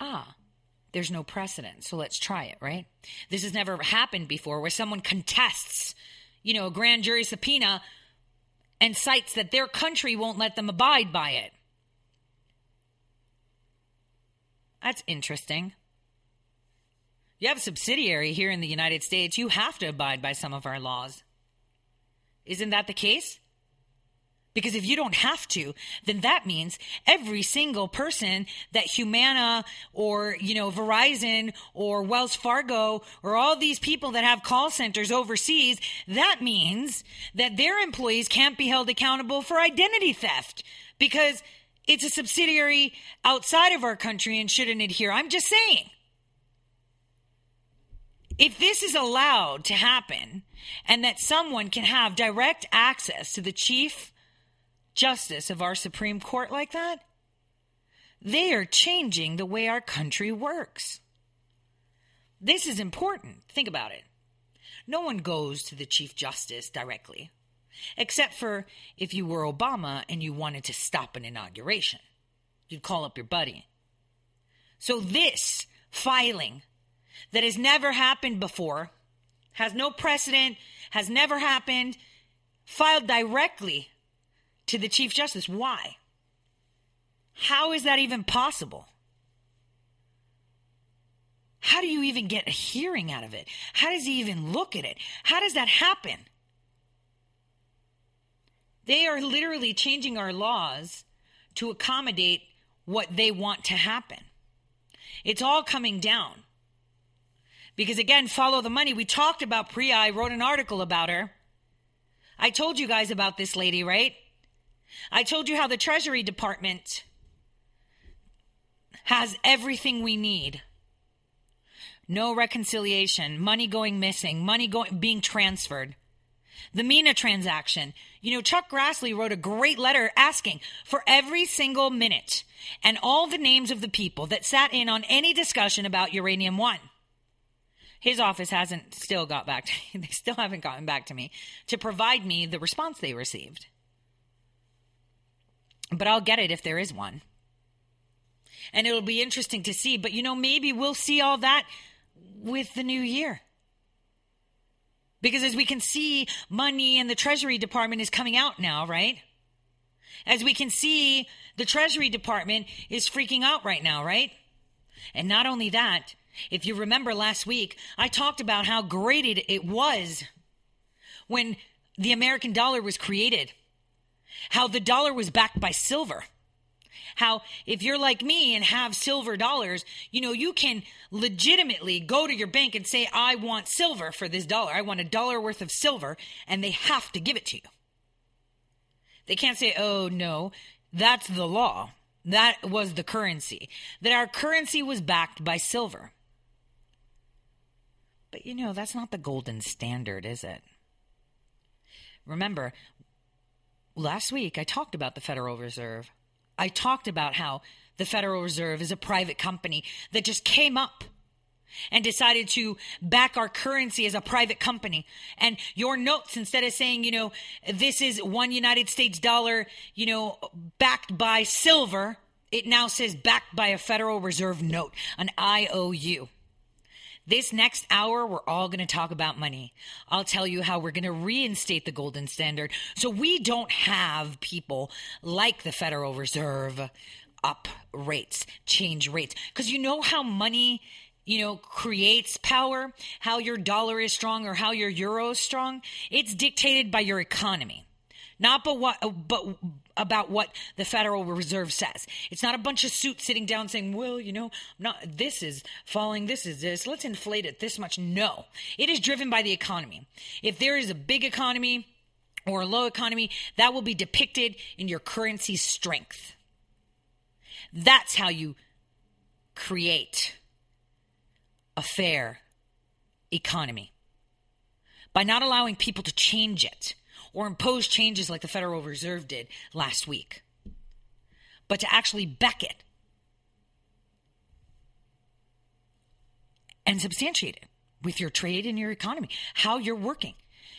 Ah, there's no precedent, so let's try it, right? This has never happened before where someone contests, you know, a grand jury subpoena and cites that their country won't let them abide by it. That's interesting. You have a subsidiary here in the United States, you have to abide by some of our laws. Isn't that the case? Because if you don't have to, then that means every single person that Humana or, you know, Verizon or Wells Fargo or all these people that have call centers overseas, that means that their employees can't be held accountable for identity theft because it's a subsidiary outside of our country and shouldn't adhere. I'm just saying if this is allowed to happen and that someone can have direct access to the chief justice of our Supreme Court like that, they are changing the way our country works. This is important. Think about it. No one goes to the Chief Justice directly, except for if you were Obama and you wanted to stop an inauguration. You'd call up your buddy. So, this filing that has never happened before, has no precedent, has never happened, filed directly to the Chief Justice. Why? How is that even possible? How do you even get a hearing out of it? How does he even look at it? How does that happen? They are literally changing our laws to accommodate what they want to happen. It's all coming down. Because again, follow the money. We talked about Priya. I wrote an article about her. I told you guys about this lady, right? I told you how the Treasury Department has everything we need. No reconciliation, money going missing, money going being transferred. The Mina transaction. You know, Chuck Grassley wrote a great letter asking for every single minute and all the names of the people that sat in on any discussion about Uranium One. His office hasn't still got back to me. They still haven't gotten back to me to provide me the response they received. But I'll get it if there is one. And it'll be interesting to see. But you know, maybe we'll see all that with the new year. Because as we can see, money and the Treasury Department is coming out now, right? As we can see, the Treasury Department is freaking out right now, right? And not only that, if you remember last week, I talked about how great it, it was when the American dollar was created, how the dollar was backed by silver. How, if you're like me and have silver dollars, you know, you can legitimately go to your bank and say, I want silver for this dollar. I want a dollar worth of silver, and they have to give it to you. They can't say, oh, no, that's the law. That was the currency. That our currency was backed by silver. But you know, that's not the golden standard, is it? Remember, last week I talked about the Federal Reserve. I talked about how the Federal Reserve is a private company that just came up and decided to back our currency as a private company. And your notes, instead of saying, you know, this is one United States dollar, you know, backed by silver, it now says backed by a Federal Reserve note, an IOU. This next hour, we're all going to talk about money. I'll tell you how we're going to reinstate the golden standard so we don't have people like the Federal Reserve up rates, change rates. Because you know how money, you know, creates power, how your dollar is strong or how your euro is strong? It's dictated by your economy. Not but what but about what the Federal Reserve says. It's not a bunch of suits sitting down saying, "Well, you know, not this is falling, this is this. Let's inflate it this much." No. It is driven by the economy. If there is a big economy or a low economy, that will be depicted in your currency's strength. That's how you create a fair economy. By not allowing people to change it or impose changes like the Federal Reserve did last week, but to actually back it and substantiate it with your trade and your economy, how you're working.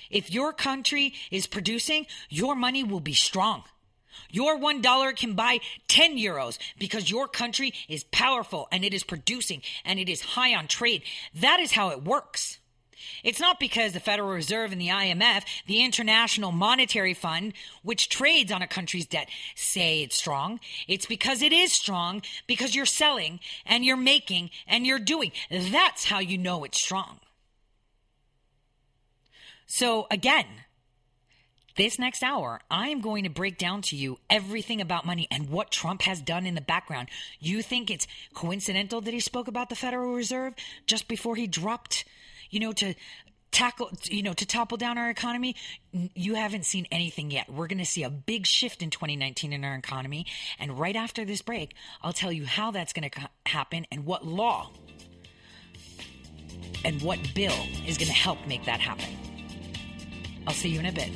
If your country is producing, your money will be strong. Your one dollar can buy 10 euros because your country is powerful and it is producing and it is high on trade. That is how it works. It's not because the Federal Reserve and the IMF, the International Monetary Fund, which trades on a country's debt, say it's strong. It's because it is strong because you're selling and you're making and you're doing. That's how you know it's strong. So again, this next hour, I am going to break down to you everything about money and what Trump has done in the background. You think it's coincidental that he spoke about the Federal Reserve just before he dropped you know, to tackle, you know, to topple down our economy, you haven't seen anything yet. We're going to see a big shift in 2019 in our economy. And right after this break, I'll tell you how that's going to happen and what law and what bill is going to help make that happen. I'll see you in a bit.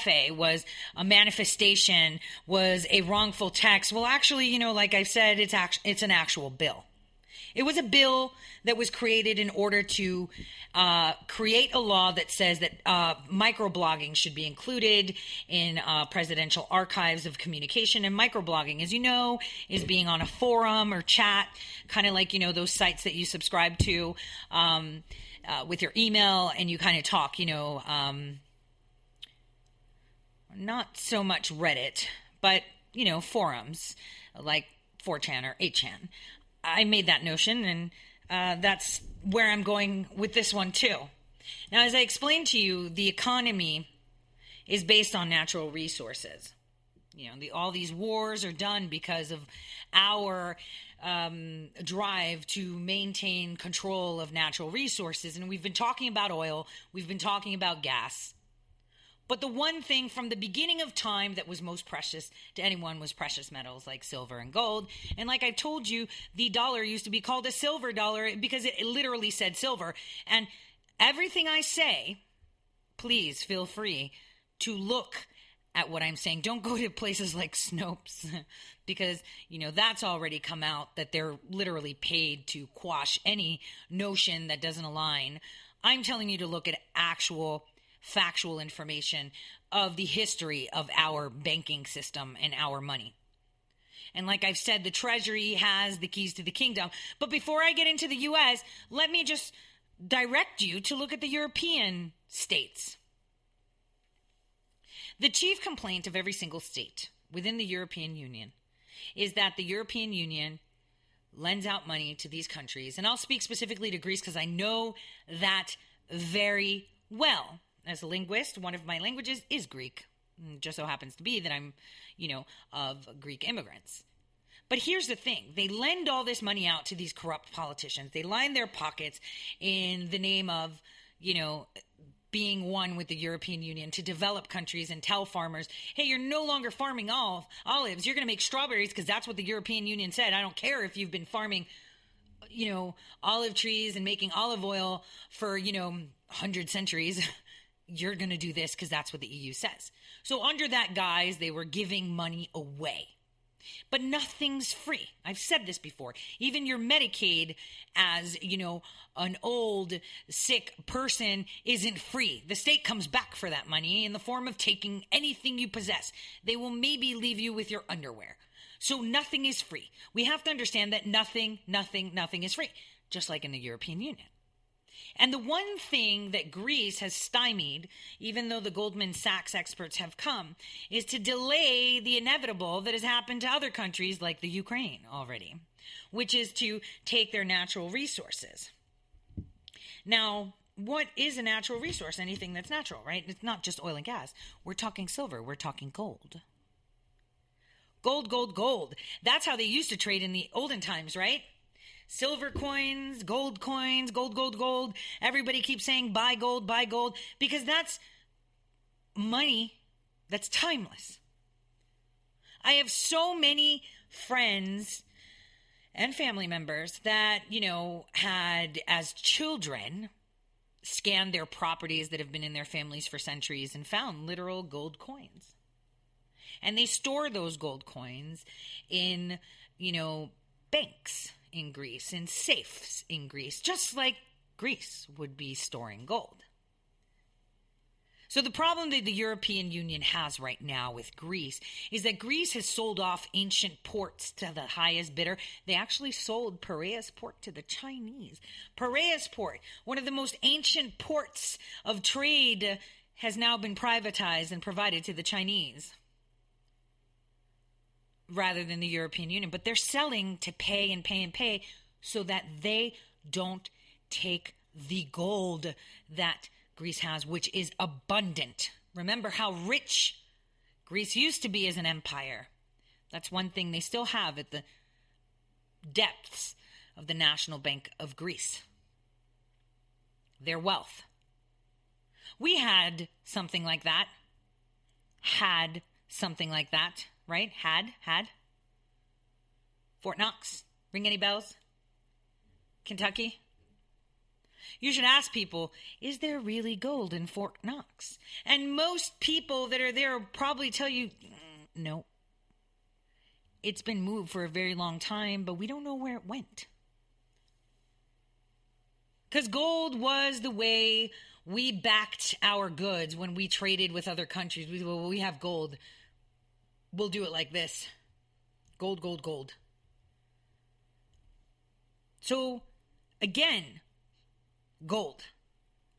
Covfefe was a manifestation, was a wrongful text. Well, actually, you know, like I said, it's act- it's an actual bill. It was a bill that was created in order to uh, create a law that says that uh, microblogging should be included in uh, presidential archives of communication. And microblogging, as you know, is being on a forum or chat, kind of like, you know, those sites that you subscribe to um, uh, with your email and you kind of talk, you know, um, not so much Reddit, but, you know, forums like 4chan or 8chan. I made that notion, and uh, that's where I'm going with this one too. Now, as I explained to you, the economy is based on natural resources. You know, the, all these wars are done because of our um, drive to maintain control of natural resources. And we've been talking about oil, we've been talking about gas. But the one thing from the beginning of time that was most precious to anyone was precious metals like silver and gold. And like I told you, the dollar used to be called a silver dollar because it literally said silver. And everything I say, please feel free to look at what I'm saying. Don't go to places like Snopes because, you know, that's already come out that they're literally paid to quash any notion that doesn't align. I'm telling you to look at actual factual information of the history of our banking system and our money. And like I've said, the Treasury has the keys to the kingdom. But before I get into the US, let me just direct you to look at the European states. The chief complaint of every single state within the European Union is that the European Union lends out money to these countries. And I'll speak specifically to Greece because I know that very well as a linguist, one of my languages is Greek. It just so happens to be that I'm, you know, of Greek immigrants. But here's the thing they lend all this money out to these corrupt politicians. They line their pockets in the name of, you know, being one with the European Union to develop countries and tell farmers, hey, you're no longer farming olive, olives. You're going to make strawberries because that's what the European Union said. I don't care if you've been farming, you know, olive trees and making olive oil for, you know, 100 centuries. you're going to do this because that's what the EU says. So, under that guise, they were giving money away. But nothing's free. I've said this before. Even your Medicaid, as you know, an old sick person, isn't free. The state comes back for that money in the form of taking anything you possess. They will maybe leave you with your underwear. So nothing is free. We have to understand that nothing, nothing, nothing is free, just like in the European Union. And the one thing that Greece has stymied, even though the Goldman Sachs experts have come, is to delay the inevitable that has happened to other countries like the Ukraine already, which is to take their natural resources. Now, what is a natural resource? Anything that's natural, right? It's not just oil and gas. We're talking silver, we're talking gold. Gold, gold, gold. That's how they used to trade in the olden times, right? Silver coins, gold coins, gold, gold, gold. Everybody keeps saying buy gold, buy gold, because that's money that's timeless. I have so many friends and family members that, you know, had as children scanned their properties that have been in their families for centuries and found literal gold coins. And they store those gold coins in, you know, banks in Greece, in safes in Greece, just like Greece would be storing gold. So, the problem that the European Union has right now with Greece is that Greece has sold off ancient ports to the highest bidder. They actually sold Piraeus port to the Chinese. Piraeus port, one of the most ancient ports of trade, has now been privatized and provided to the Chinese rather than the European Union. But they're selling to pay and pay and pay so that they don't take the gold that Greece has, which is abundant. Remember how rich Greece used to be as an empire. That's one thing they still have at the depths of the National Bank of Greece their wealth. We had something like that, had something like that right? Had, had. Fort Knox. Ring any bells? Kentucky? You should ask people, is there really gold in Fort Knox? And most people that are there will probably tell you, "Mm, no. It's been moved for a very long time, but we don't know where it went. Because gold was the way we backed our goods when we traded with other countries. We, well, we have gold. We'll do it like this gold, gold, gold. So, again, gold,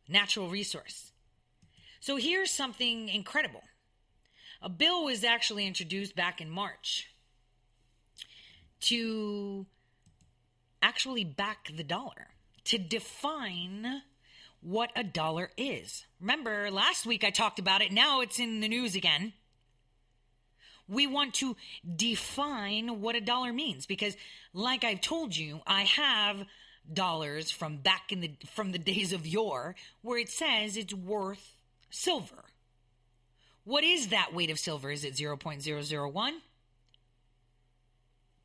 natural resource. So, here's something incredible. A bill was actually introduced back in March to actually back the dollar, to define what a dollar is. Remember, last week I talked about it, now it's in the news again. We want to define what a dollar means because like I've told you, I have dollars from back in the from the days of yore where it says it's worth silver. What is that weight of silver? Is it 0.001?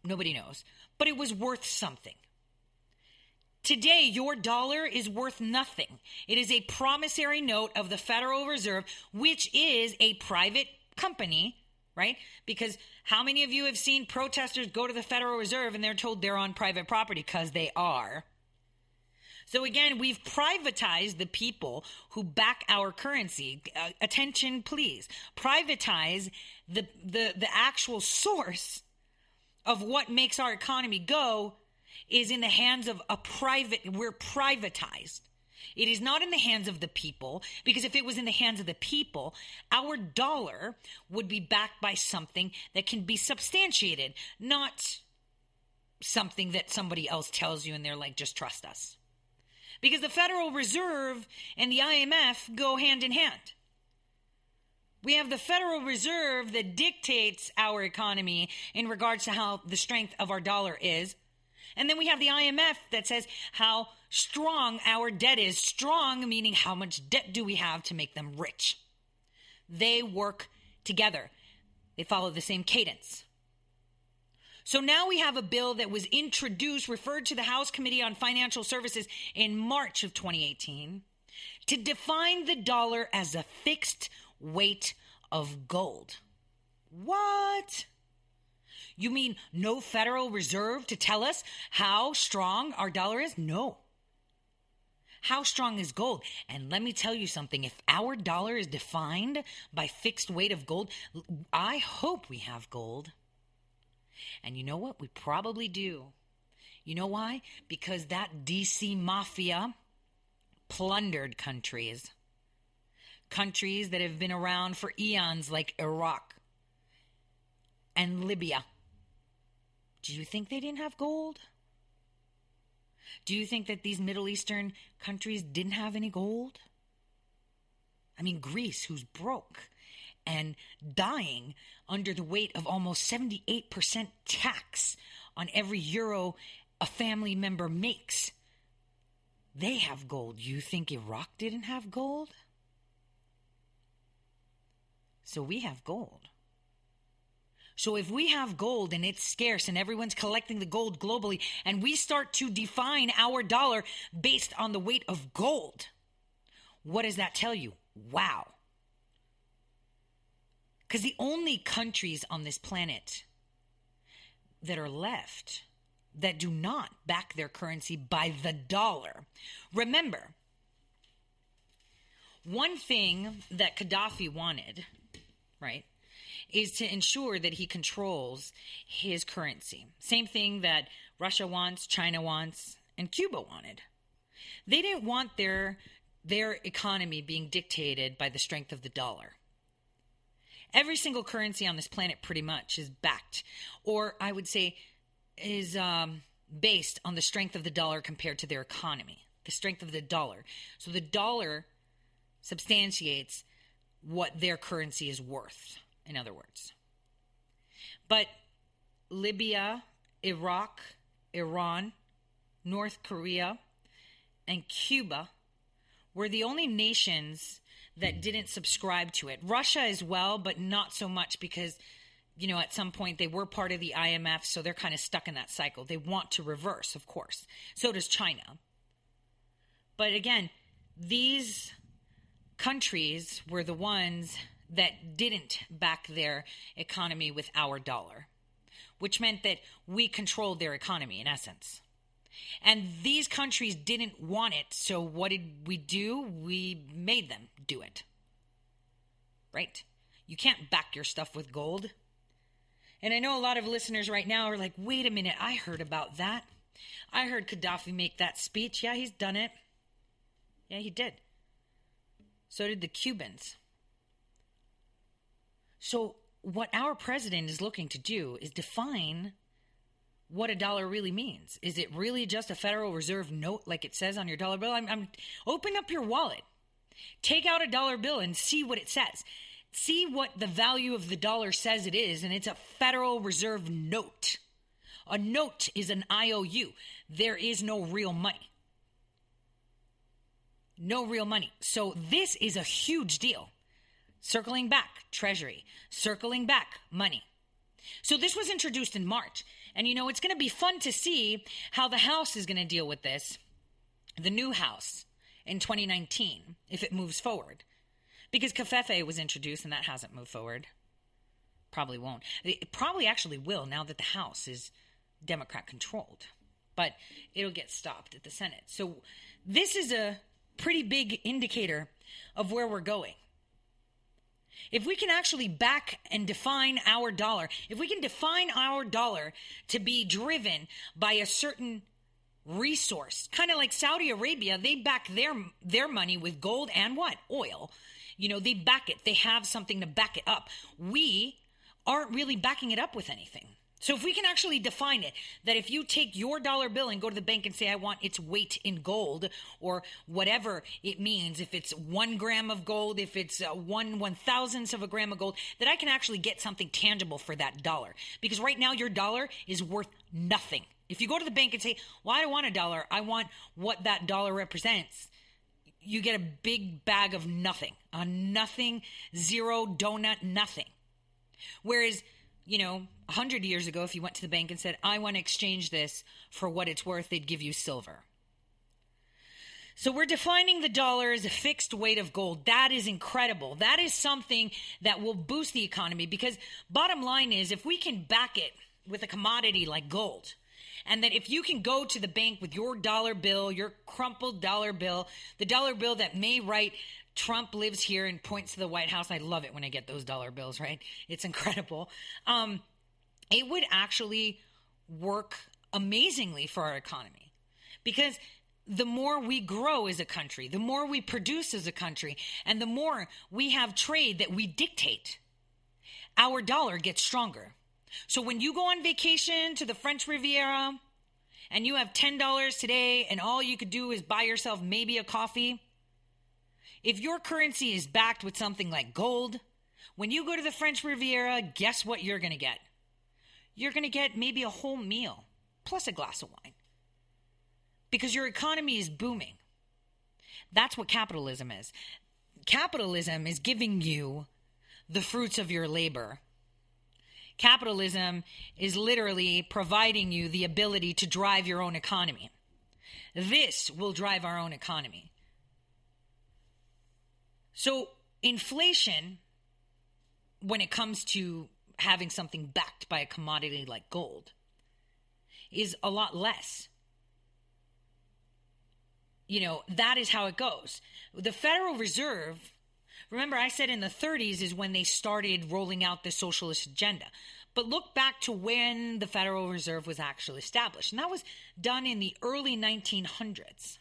Nobody knows. But it was worth something. Today, your dollar is worth nothing. It is a promissory note of the Federal Reserve, which is a private company, right? Because how many of you have seen protesters go to the Federal Reserve and they're told they're on private property? Because they are. So again, we've privatized the people who back our currency. Uh, attention, please. Privatize the, the, the actual source of what makes our economy go is in the hands of a private, we're privatized. It is not in the hands of the people, because if it was in the hands of the people, our dollar would be backed by something that can be substantiated, not something that somebody else tells you and they're like, just trust us. Because the Federal Reserve and the IMF go hand in hand. We have the Federal Reserve that dictates our economy in regards to how the strength of our dollar is. And then we have the IMF that says how strong our debt is. Strong meaning how much debt do we have to make them rich. They work together, they follow the same cadence. So now we have a bill that was introduced, referred to the House Committee on Financial Services in March of 2018, to define the dollar as a fixed weight of gold. What? You mean no Federal Reserve to tell us how strong our dollar is? No. How strong is gold? And let me tell you something if our dollar is defined by fixed weight of gold, I hope we have gold. And you know what? We probably do. You know why? Because that DC mafia plundered countries. Countries that have been around for eons, like Iraq and Libya. Do you think they didn't have gold? Do you think that these Middle Eastern countries didn't have any gold? I mean, Greece, who's broke and dying under the weight of almost 78% tax on every euro a family member makes. They have gold. You think Iraq didn't have gold? So we have gold. So if we have gold and it's scarce and everyone's collecting the gold globally and we start to define our dollar based on the weight of gold, what does that tell you? Wow. Because the only countries on this planet that are left that do not back their currency by the dollar. Remember, one thing that Gaddafi wanted, right, is to ensure that he controls his currency. Same thing that Russia wants, China wants, and Cuba wanted. They didn't want their their economy being dictated by the strength of the dollar. Every single currency on this planet, pretty much, is backed, or I would say, is um, based on the strength of the dollar compared to their economy, the strength of the dollar. So the dollar substantiates what their currency is worth, in other words. But Libya, Iraq, Iran, North Korea, and Cuba were the only nations that didn't subscribe to it. Russia as well, but not so much because, you know, at some point they were part of the IMF, so they're kind of stuck in that cycle. They want to reverse, of course. So does China. But again, these countries were the ones that didn't back their economy with our dollar, which meant that we controlled their economy in essence. And these countries didn't want it, so what did we do? We made them do it. Right? You can't back your stuff with gold. And I know a lot of listeners right now are like, wait a minute, I heard about that. I heard Gaddafi make that speech. Yeah, he's done it. Yeah, he did. So did the Cubans. So, what our president is looking to do is define what a dollar really means. Is it really just a Federal Reserve note like it says on your dollar bill? I'm, I'm open up your wallet. Take out a dollar bill and see what it says. See what the value of the dollar says it is, and it's a Federal Reserve note. A note is an IOU. There is no real money. No real money. So this is a huge deal. Circling back, Treasury. Circling back, money. So this was introduced in March. And you know, it's going to be fun to see how the House is going to deal with this, the new House in 2019, if it moves forward. Because Covfefe was introduced and that hasn't moved forward. Probably won't. It probably actually will now that the House is Democrat controlled. But it'll get stopped at the Senate. So this is a pretty big indicator of where we're going. If we can actually back and define our dollar, if we can define our dollar to be driven by a certain resource, kind of like Saudi Arabia, they back their their money with gold and what? Oil. You know, they back it. They have something to back it up. We aren't really backing it up with anything. So if we can actually define it, that if you take your dollar bill and go to the bank and say, I want its weight in gold, or whatever it means, if it's one gram of gold, if it's uh, one one thousandth of a gram of gold, that I can actually get something tangible for that dollar. Because right now your dollar is worth nothing. If you go to the bank and say, Well, I don't want a dollar, I want what that dollar represents, you get a big bag of nothing. A nothing, zero, donut, nothing. Whereas you know, 100 years ago, if you went to the bank and said, I want to exchange this for what it's worth, they'd give you silver. So we're defining the dollar as a fixed weight of gold. That is incredible. That is something that will boost the economy because bottom line is if we can back it with a commodity like gold, and that if you can go to the bank with your dollar bill, your crumpled dollar bill, the dollar bill that may write Trump lives here and points to the White House. I love it when I get those dollar bills, right? It's incredible. Um, it would actually work amazingly for our economy because the more we grow as a country, the more we produce as a country, and the more we have trade that we dictate, our dollar gets stronger. So when you go on vacation to the French Riviera and you have $10 today and all you could do is buy yourself maybe a coffee, if your currency is backed with something like gold, when you go to the French Riviera, guess what you're going to get? You're going to get maybe a whole meal plus a glass of wine because your economy is booming. That's what capitalism is. Capitalism is giving you the fruits of your labor. Capitalism is literally providing you the ability to drive your own economy. This will drive our own economy. So, inflation, when it comes to having something backed by a commodity like gold, is a lot less. You know, that is how it goes. The Federal Reserve, remember, I said in the 30s is when they started rolling out the socialist agenda. But look back to when the Federal Reserve was actually established, and that was done in the early 1900s.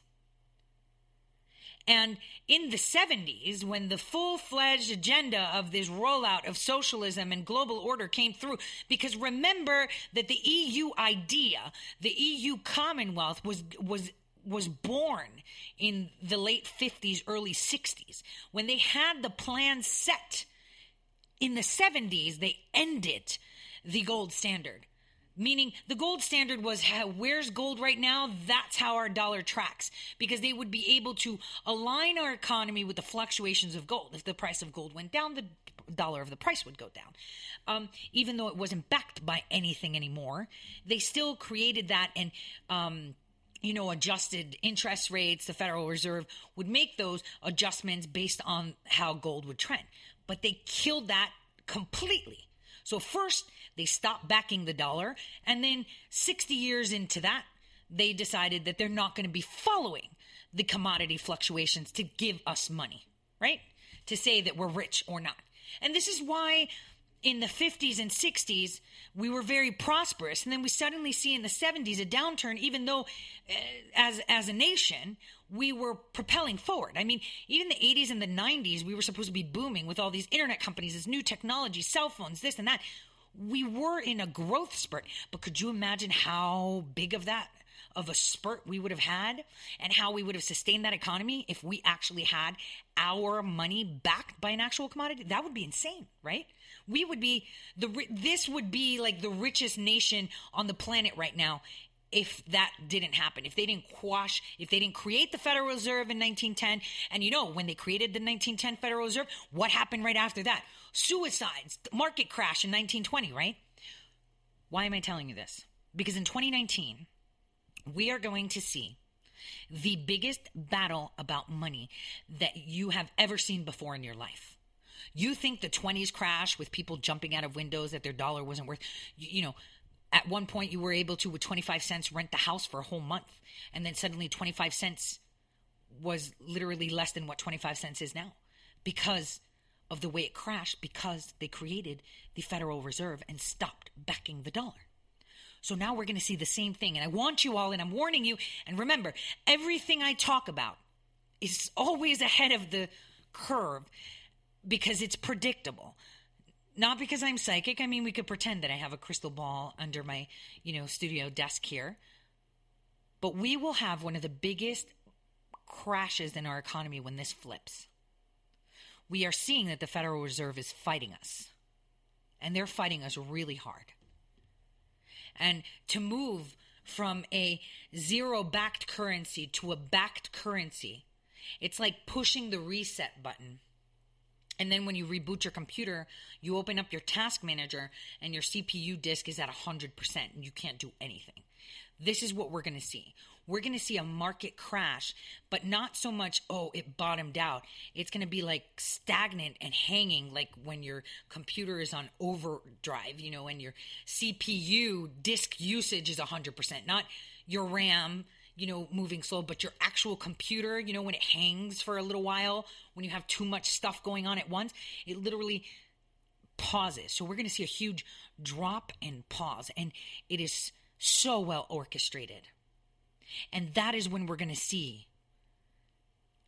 And in the 70s, when the full fledged agenda of this rollout of socialism and global order came through, because remember that the EU idea, the EU Commonwealth, was, was, was born in the late 50s, early 60s. When they had the plan set in the 70s, they ended the gold standard meaning the gold standard was where's gold right now that's how our dollar tracks because they would be able to align our economy with the fluctuations of gold if the price of gold went down the dollar of the price would go down um, even though it wasn't backed by anything anymore they still created that and um, you know, adjusted interest rates. The Federal Reserve would make those adjustments based on how gold would trend. But they killed that completely. So first they stopped backing the dollar, and then 60 years into that, they decided that they're not going to be following the commodity fluctuations to give us money, right? To say that we're rich or not. And this is why in the 50s and 60s we were very prosperous and then we suddenly see in the 70s a downturn even though uh, as as a nation we were propelling forward. I mean even the 80s and the 90s we were supposed to be booming with all these internet companies this new technology cell phones this and that. We were in a growth spurt but could you imagine how big of that of a spurt we would have had and how we would have sustained that economy if we actually had our money backed by an actual commodity? That would be insane right? We would be the this would be like the richest nation on the planet right now if that didn't happen. If they didn't quash if they didn't create the federal reserve in 1910 and you know when they created the 1910 federal reserve what happened right after that? Suicides market crash in 1920 right? Why am i telling you this? Because in 2019 we are going to see the biggest battle about money that you have ever seen before in your life. You think the 20s crash with people jumping out of windows that their dollar wasn't worth, you, you know, at one point you were able to, with 25 cents, rent the house for a whole month. And then suddenly 25 cents was literally less than what 25 cents is now because of the way it crashed, because they created the Federal Reserve and stopped backing the dollar. So now we're going to see the same thing. And I want you all, and I'm warning you. And remember, everything I talk about is always ahead of the curve because it's predictable. Not because I'm psychic. I mean, we could pretend that I have a crystal ball under my, you know, studio desk here. But we will have one of the biggest crashes in our economy when this flips. We are seeing that the Federal Reserve is fighting us. And they're fighting us really hard and to move from a zero backed currency to a backed currency. It's like pushing the reset button. And then when you reboot your computer, you open up your task manager and your CPU disk is at 100% and you can't do anything. This is what we're going to see we're going to see a market crash, but not so much, oh, it bottomed out. It's going to be like stagnant and hanging, like when your computer is on overdrive, you know, and your CPU disk usage is 100%, not your RAM, you know, moving slow, but your actual computer, you know, when it hangs for a little while, when you have too much stuff going on at once, it literally pauses. So we're going to see a huge drop and pause, and it is so well orchestrated. And that is when we're going to see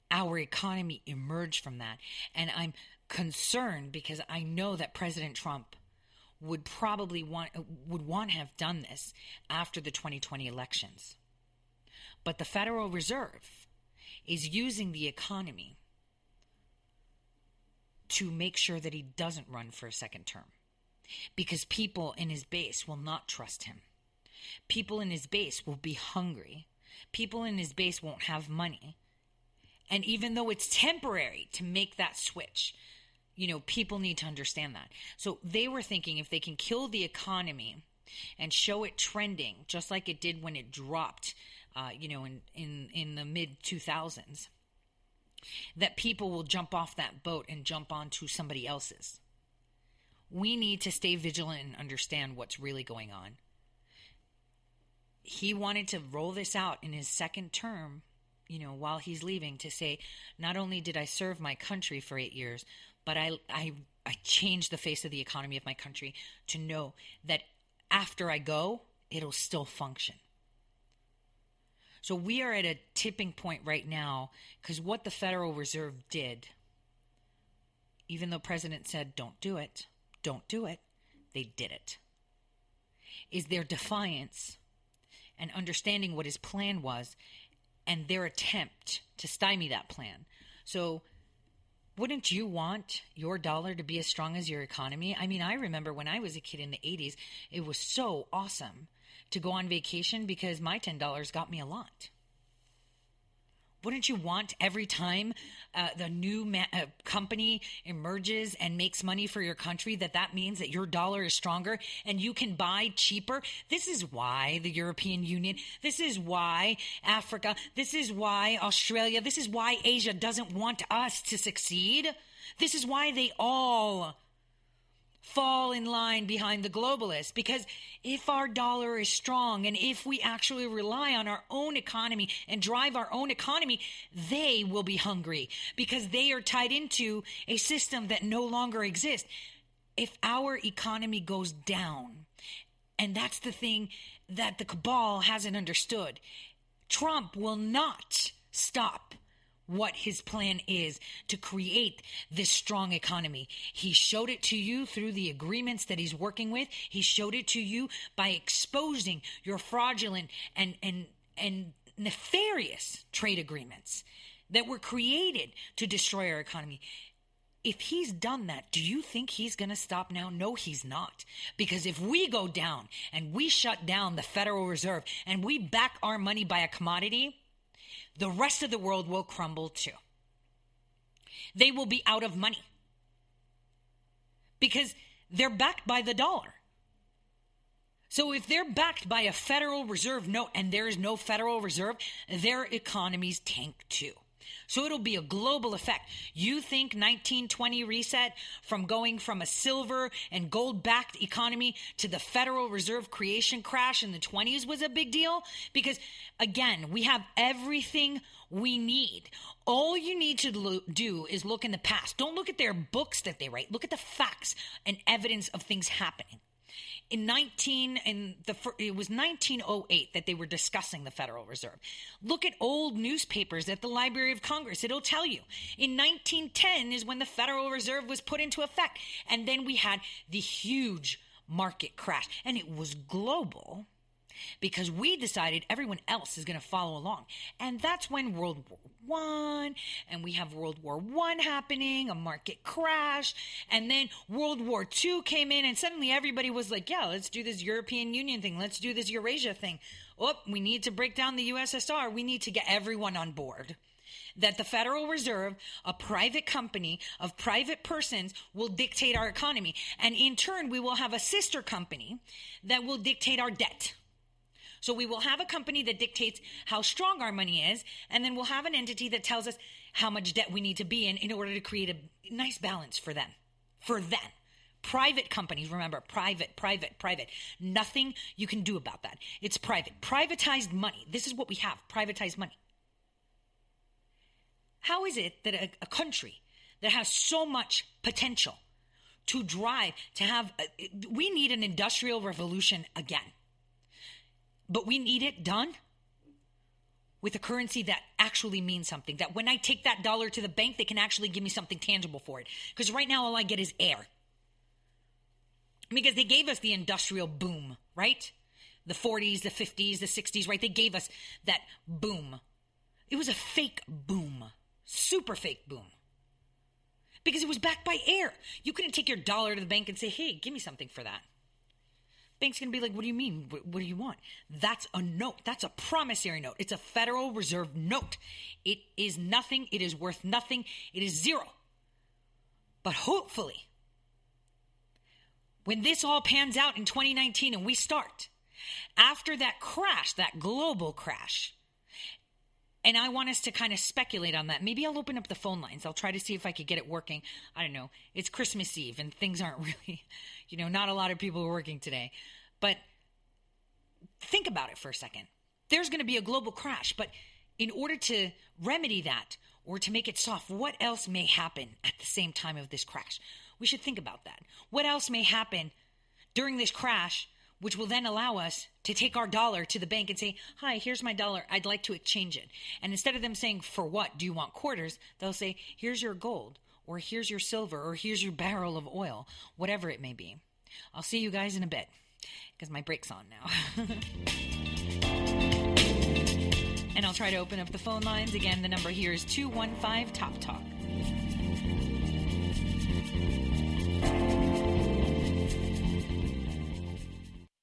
our economy emerge from that. And I'm concerned because I know that President Trump would probably want would want to have done this after the 2020 elections. But the Federal Reserve is using the economy to make sure that he doesn't run for a second term because people in his base will not trust him. People in his base will be hungry. People in his base won't have money. And even though it's temporary to make that switch, you know, people need to understand that. So they were thinking if they can kill the economy and show it trending, just like it did when it dropped, uh, you know, in, in, in the mid 2000s, that people will jump off that boat and jump onto somebody else's. We need to stay vigilant and understand what's really going on he wanted to roll this out in his second term, you know, while he's leaving to say, not only did I serve my country for eight years, but I, I, I changed the face of the economy of my country to know that after I go, it'll still function. So we are at a tipping point right now because what the Federal Reserve did, even though President said, don't do it, don't do it, they did it, is their defiance and understanding what his plan was and their attempt to stymie that plan. So, wouldn't you want your dollar to be as strong as your economy? I mean, I remember when I was a kid in the 80s, it was so awesome to go on vacation because my $10 got me a lot. Wouldn't you want every time uh, the new ma- uh, company emerges and makes money for your country that that means that your dollar is stronger and you can buy cheaper? This is why the European Union, this is why Africa, this is why Australia, this is why Asia doesn't want us to succeed. This is why they all fall in line behind the globalists because if our dollar is strong and if we actually rely on our own economy and drive our own economy, they will be hungry because they are tied into a system that no longer exists. If our economy goes down, and that's the thing that the cabal hasn't understood, Trump will not stop what his plan is to create this strong economy. He showed it to you through the agreements that he's working with. He showed it to you by exposing your fraudulent and and and nefarious trade agreements that were created to destroy our economy. If he's done that, do you think he's going to stop now? No, he's not. Because if we go down and we shut down the Federal Reserve and we back our money by a commodity, the rest of the world will crumble too. They will be out of money because they're backed by the dollar. So if they're backed by a Federal Reserve note and there is no Federal Reserve, their economies tank too. So it'll be a global effect. You think 1920 reset from going from a silver and gold backed economy to the Federal Reserve creation crash in the 20s was a big deal? Because again, we have everything we need. All you need to lo- do is look in the past. Don't look at their books that they write. Look at the facts and evidence of things happening in 19 in the it was 1908 that they were discussing the Federal Reserve. Look at old newspapers at the Library of Congress. It'll tell you. In 1910 is when the Federal Reserve was put into effect and then we had the huge market crash and it was global because we decided everyone else is going to follow along. And that's when World War One and we have World War One happening, a market crash, and then World War Two came in, and suddenly everybody was like, "Yeah, let's do this European Union thing. Let's do this Eurasia thing. Oh, we need to break down the USSR. We need to get everyone on board." that the Federal Reserve, a private company of private persons, will dictate our economy. And in turn, we will have a sister company that will dictate our debt. So we will have a company that dictates how strong our money is, and then we'll have an entity that tells us how much debt we need to be in in order to create a nice balance for them. For them. Private companies, remember, private, private, private. Nothing you can do about that. It's private. Privatized money. This is what we have privatized money. How is it that a, a country that has so much potential to drive, to have, a, we need an industrial revolution again. But we need it done with a currency that actually means something. That when I take that dollar to the bank, they can actually give me something tangible for it. Because right now, all I get is air. Because they gave us the industrial boom, right? The 40s, the 50s, the 60s, right? They gave us that boom. It was a fake boom, super fake boom. Because it was backed by air. You couldn't take your dollar to the bank and say, hey, give me something for that. Bank's going to be like, what do you mean? What, what, do you want? That's a note. That's a promissory note. It's a Federal Reserve note. It is nothing. It is worth nothing. It is zero. But hopefully, when this all pans out in 2019 and we start, after that crash, that global crash, and I want us to kind of speculate on that. Maybe I'll open up the phone lines. I'll try to see if I could get it working. I don't know. It's Christmas Eve and things aren't really, you know, not a lot of people are working today. But think about it for a second. There's going to be a global crash, but in order to remedy that or to make it soft, what else may happen at the same time of this crash? We should think about that. What else may happen during this crash which will then allow us to take our dollar to the bank and say, Hi, here's my dollar. I'd like to exchange it. And instead of them saying, For what? Do you want quarters? They'll say, Here's your gold, or here's your silver, or here's your barrel of oil, whatever it may be. I'll see you guys in a bit because my break's on now. and I'll try to open up the phone lines. Again, the number here is 215 Top Talk.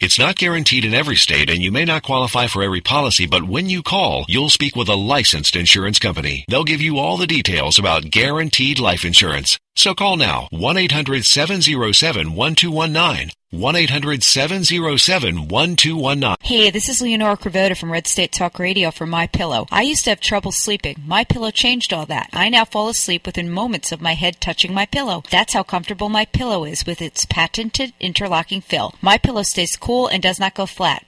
It's not guaranteed in every state and you may not qualify for every policy, but when you call, you'll speak with a licensed insurance company. They'll give you all the details about guaranteed life insurance. So call now 1-800-707-1219. 1-800-707-1219. Hey, this is Leonora Cravota from Red State Talk Radio for My Pillow. I used to have trouble sleeping. My Pillow changed all that. I now fall asleep within moments of my head touching my pillow. That's how comfortable My Pillow is with its patented interlocking fill. My Pillow stays cool and does not go flat.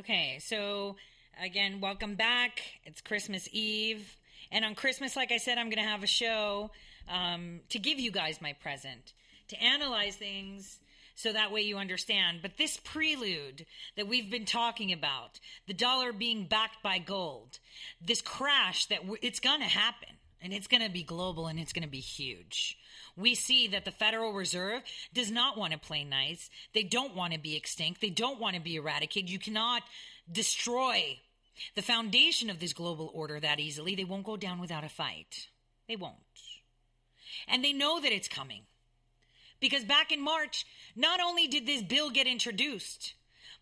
Okay, so again, welcome back. It's Christmas Eve. And on Christmas, like I said, I'm going to have a show um, to give you guys my present, to analyze things so that way you understand. But this prelude that we've been talking about, the dollar being backed by gold, this crash that w- it's going to happen and it's going to be global and it's going to be huge. We see that the Federal Reserve does not want to play nice. They don't want to be extinct. They don't want to be eradicated. You cannot destroy the foundation of this global order that easily. They won't go down without a fight. They won't. And they know that it's coming. Because back in March, not only did this bill get introduced,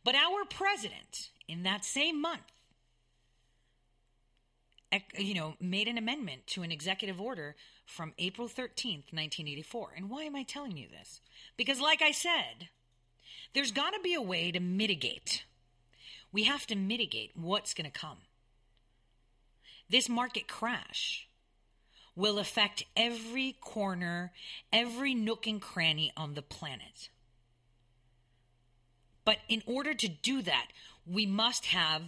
but our president in that same month you know, made an amendment to an executive order from April 13th, 1984. And why am I telling you this? Because, like I said, there's got to be a way to mitigate. We have to mitigate what's going to come. This market crash will affect every corner, every nook and cranny on the planet. But in order to do that, we must have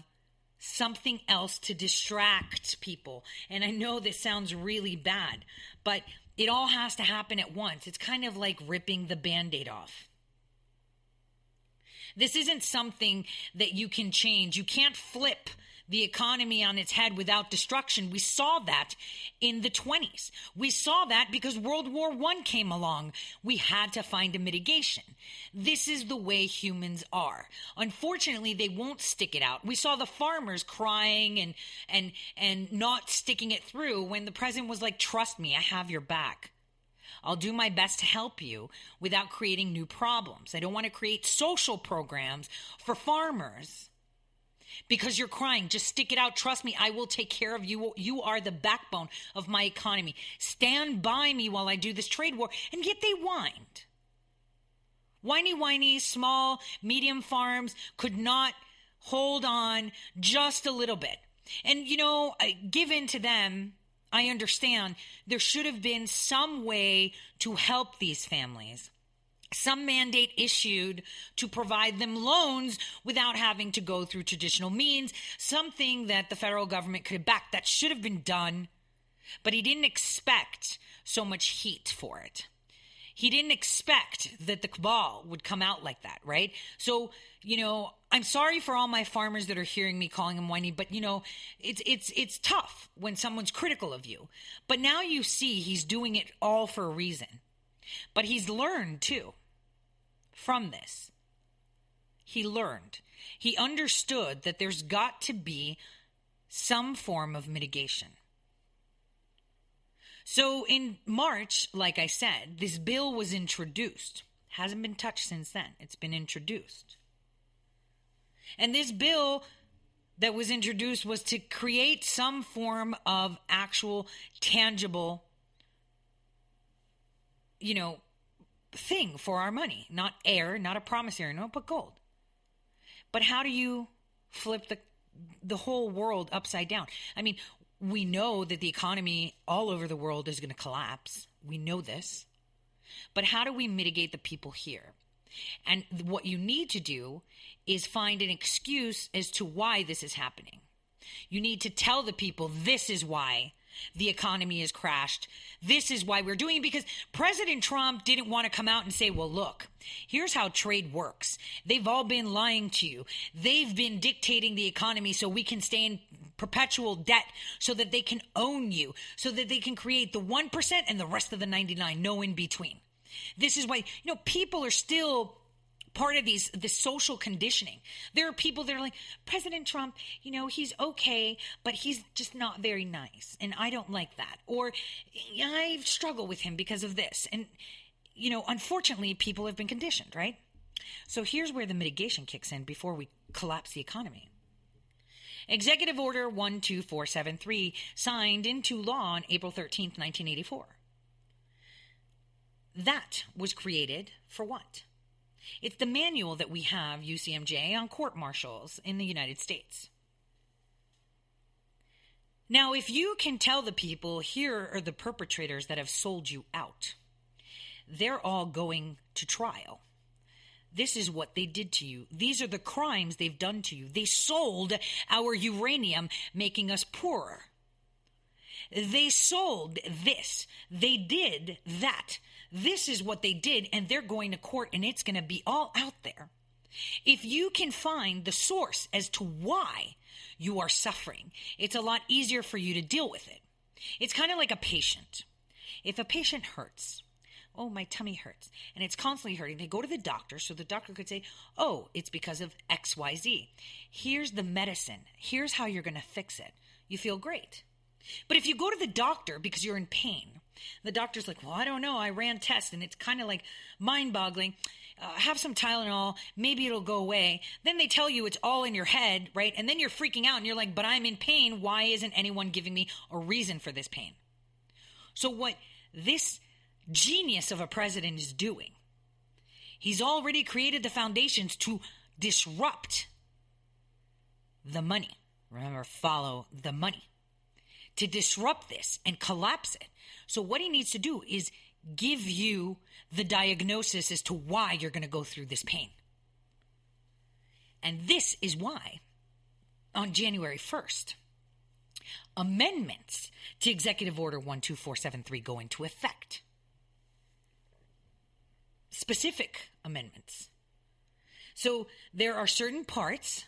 something else to distract people. And I know this sounds really bad, but it all has to happen at once. It's kind of like ripping the band aid off. This isn't something that you can change. You can't flip the economy on its head without destruction. We saw that in the 20s. We saw that because World War I came along. We had to find a mitigation. This is the way humans are. Unfortunately, they won't stick it out. We saw the farmers crying and and and not sticking it through when the president was like, "Trust me, I have your back." I'll do my best to help you without creating new problems. I don't want to create social programs for farmers because you're crying. Just stick it out. Trust me, I will take care of you. You are the backbone of my economy. Stand by me while I do this trade war. And yet they whined. Whiny, whiny, small, medium farms could not hold on just a little bit. And, you know, give in to them. I understand there should have been some way to help these families some mandate issued to provide them loans without having to go through traditional means, something that the federal government could have backed. That should have been done, but he didn't expect so much heat for it. He didn't expect that the cabal would come out like that, right? So, you know, I'm sorry for all my farmers that are hearing me calling him whiny, but you know, it's it's it's tough when someone's critical of you. But now you see he's doing it all for a reason. But he's learned too from this. He learned. He understood that there's got to be some form of mitigation. So in March, like I said, this bill was introduced. Hasn't been touched since then. It's been introduced. And this bill that was introduced was to create some form of actual tangible you know thing for our money, not air, not a promissory note, but gold. But how do you flip the the whole world upside down? I mean, we know that the economy all over the world is going to collapse. We know this. But how do we mitigate the people here? And what you need to do is find an excuse as to why this is happening. You need to tell the people this is why the economy has crashed. This is why we're doing it because President Trump didn't want to come out and say, well, look, here's how trade works. They've all been lying to you. They've been dictating the economy so we can stay in perpetual debt so that they can own you, so that they can create the 1% and the rest of the 99, no in between. This is why, you know, people are still part of these the social conditioning. There are people that are like President Trump, you know, he's okay, but he's just not very nice, and I don't like that. Or I struggle with him because of this, and you know, unfortunately, people have been conditioned, right? So here's where the mitigation kicks in before we collapse the economy. Executive Order 12473 signed into law on April 13th, 1984. That was created for what? It's the manual that we have, UCMJ, on court martials in the United States. Now, if you can tell the people here are the perpetrators that have sold you out, they're all going to trial. This is what they did to you. These are the crimes they've done to you. They sold our uranium, making us poorer. They sold this. They did that. This is what they did, and they're going to court, and it's going to be all out there. If you can find the source as to why you are suffering, it's a lot easier for you to deal with it. It's kind of like a patient. If a patient hurts, oh, my tummy hurts, and it's constantly hurting, they go to the doctor so the doctor could say, oh, it's because of XYZ. Here's the medicine. Here's how you're going to fix it. You feel great. But if you go to the doctor because you're in pain, the doctor's like, well, I don't know. I ran tests and it's kind of like mind boggling. Uh, have some Tylenol, maybe it'll go away. Then they tell you it's all in your head, right? And then you're freaking out and you're like, but I'm in pain. Why isn't anyone giving me a reason for this pain? So, what this genius of a president is doing, he's already created the foundations to disrupt the money. Remember, follow the money to disrupt this and collapse it. So, what he needs to do is give you the diagnosis as to why you're going to go through this pain. And this is why, on January 1st, amendments to Executive Order 12473 go into effect. Specific amendments. So, there are certain parts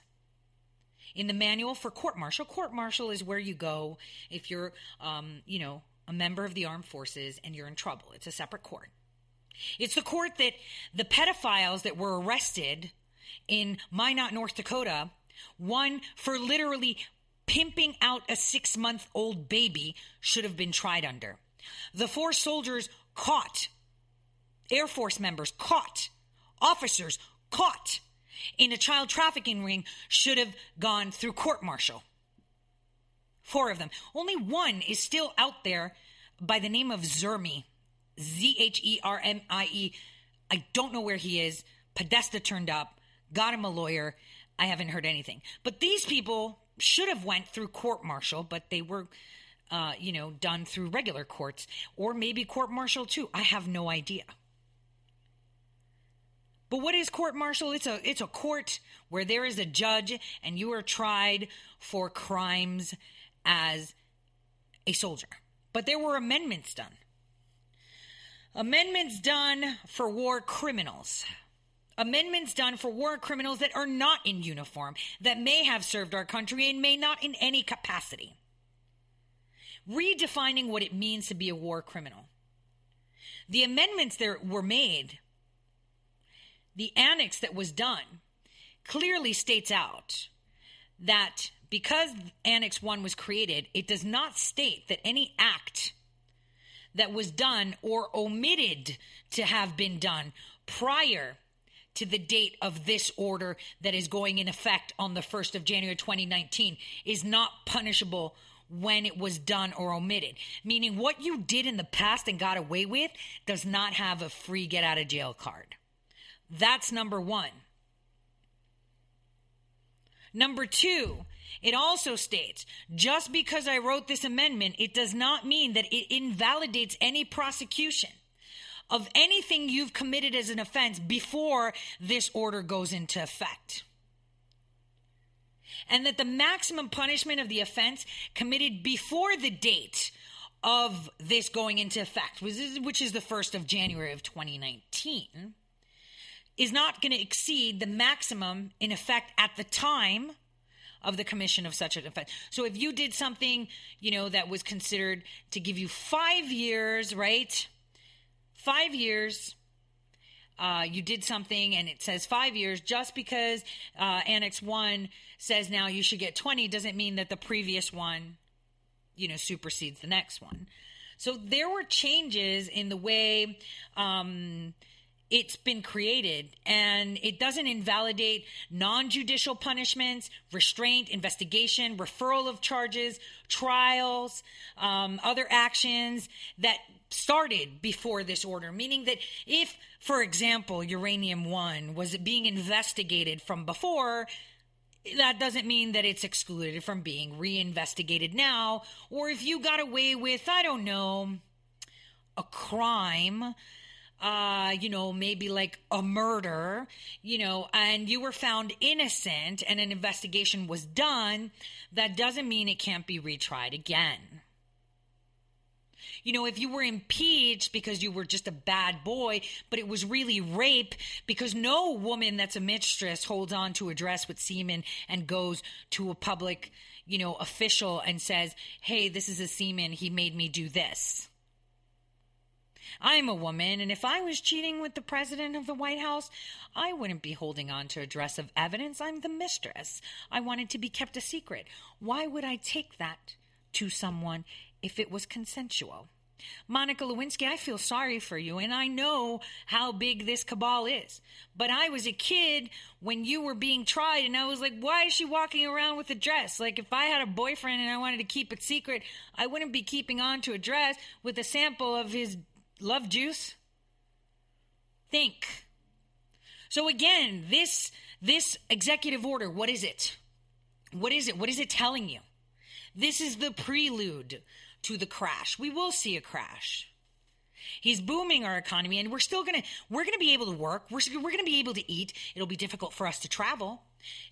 in the manual for court martial. Court martial is where you go if you're, um, you know, a member of the armed forces and you're in trouble. It's a separate court. It's the court that the pedophiles that were arrested in Minot, North Dakota, one for literally pimping out a six month old baby, should have been tried under. The four soldiers caught, Air Force members caught, officers caught in a child trafficking ring should have gone through court martial. Four of them. Only one is still out there by the name of Zermi. Z H E R M I E. I don't know where he is. Podesta turned up, got him a lawyer. I haven't heard anything. But these people should have went through court martial, but they were, uh, you know, done through regular courts or maybe court martial too. I have no idea. But what is court martial? It's a it's a court where there is a judge and you are tried for crimes as a soldier. But there were amendments done. Amendments done for war criminals. Amendments done for war criminals that are not in uniform, that may have served our country and may not in any capacity. Redefining what it means to be a war criminal. The amendments that were made, the annex that was done, clearly states out that because Annex 1 was created, it does not state that any act that was done or omitted to have been done prior to the date of this order that is going in effect on the 1st of January 2019 is not punishable when it was done or omitted. Meaning, what you did in the past and got away with does not have a free get out of jail card. That's number one. Number two, it also states just because I wrote this amendment, it does not mean that it invalidates any prosecution of anything you've committed as an offense before this order goes into effect. And that the maximum punishment of the offense committed before the date of this going into effect, which is the 1st of January of 2019, is not going to exceed the maximum in effect at the time of the commission of such an offense. So if you did something, you know, that was considered to give you five years, right? Five years. Uh, you did something and it says five years just because uh, Annex 1 says now you should get 20 doesn't mean that the previous one, you know, supersedes the next one. So there were changes in the way um, it's been created and it doesn't invalidate non-judicial punishments restraint investigation referral of charges trials um, other actions that started before this order. Meaning that if for example uranium 1 was being investigated from before that doesn't mean that it's excluded from being reinvestigated now. Or if you got away with i don't know a crime uh, you know, maybe like a murder, you know, and you were found innocent and an investigation was done, that doesn't mean it can't be retried again. You know, if you were impeached because you were just a bad boy, but it was really rape, because no woman that's a mistress holds on to a dress with semen and goes to a public, you know, official and says, hey, this is a semen, he made me do this. I'm a woman, and if I was cheating with the president of the White House, I wouldn't be holding on to a dress of evidence. I'm the mistress. I wanted to be kept a secret. Why would I take that to someone if it was consensual? Monica Lewinsky, I feel sorry for you, and I know how big this cabal is. But I was a kid when you were being tried, and I was like, why is she walking around with a dress? Like, if I had a boyfriend and I wanted to keep it secret, I wouldn't be keeping on to a dress with a sample of his love juice? Think. So again, this this executive order, what is it? What is it? What is it telling you? This is the prelude to the crash. We will see a crash. He's booming our economy and we're still going to we're going to be able to work. We're we're going to be able to eat. It'll be difficult for us to travel,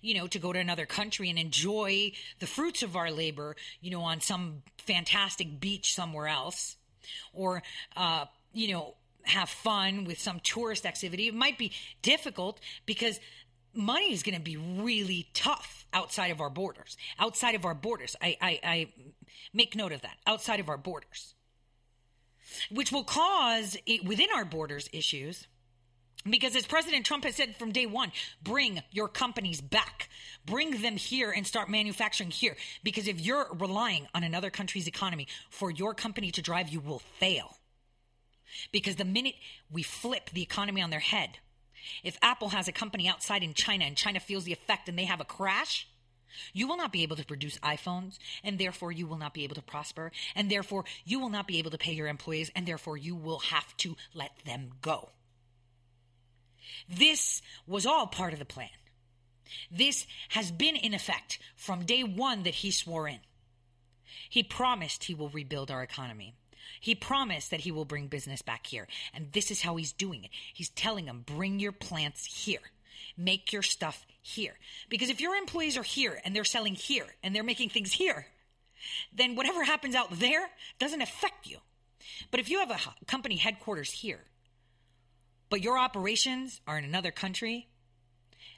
you know, to go to another country and enjoy the fruits of our labor, you know, on some fantastic beach somewhere else or uh, you know, have fun with some tourist activity. It might be difficult because money is going to be really tough outside of our borders. Outside of our borders. I, I, I make note of that. Outside of our borders. Which will cause it, within our borders issues. Because as President Trump has said from day one, bring your companies back. Bring them here and start manufacturing here. Because if you're relying on another country's economy for your company to drive, you will fail. Because the minute we flip the economy on their head, if Apple has a company outside in China and China feels the effect and they have a crash, you will not be able to produce iPhones, and therefore you will not be able to prosper, and therefore you will not be able to pay your employees, and therefore you will have to let them go. This was all part of the plan. This has been in effect from day one that he swore in. He promised he will rebuild our economy. He promised that he will bring business back here. And this is how he's doing it. He's telling them, bring your plants here. Make your stuff here. Because if your employees are here and they're selling here and they're making things here, then whatever happens out there doesn't affect you. But if you have a company headquarters here, but your operations are in another country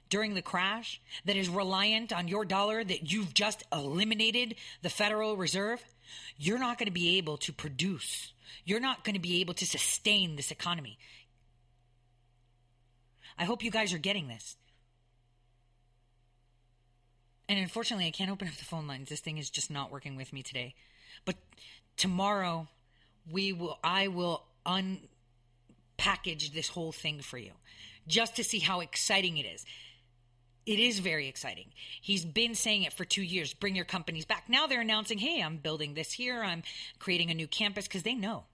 during the crash that is reliant on your dollar that you've just eliminated the Federal Reserve, you're not going to be able to produce. You're not going to be able to sustain this economy. I hope you guys are getting this. And unfortunately, I can't open up the phone lines. This thing is just not working with me today. But tomorrow, we will. I will unpackage this whole thing for you, just to see how exciting it is. It is very exciting. He's been saying it for two years bring your companies back. Now they're announcing, hey, I'm building this here, I'm creating a new campus because they know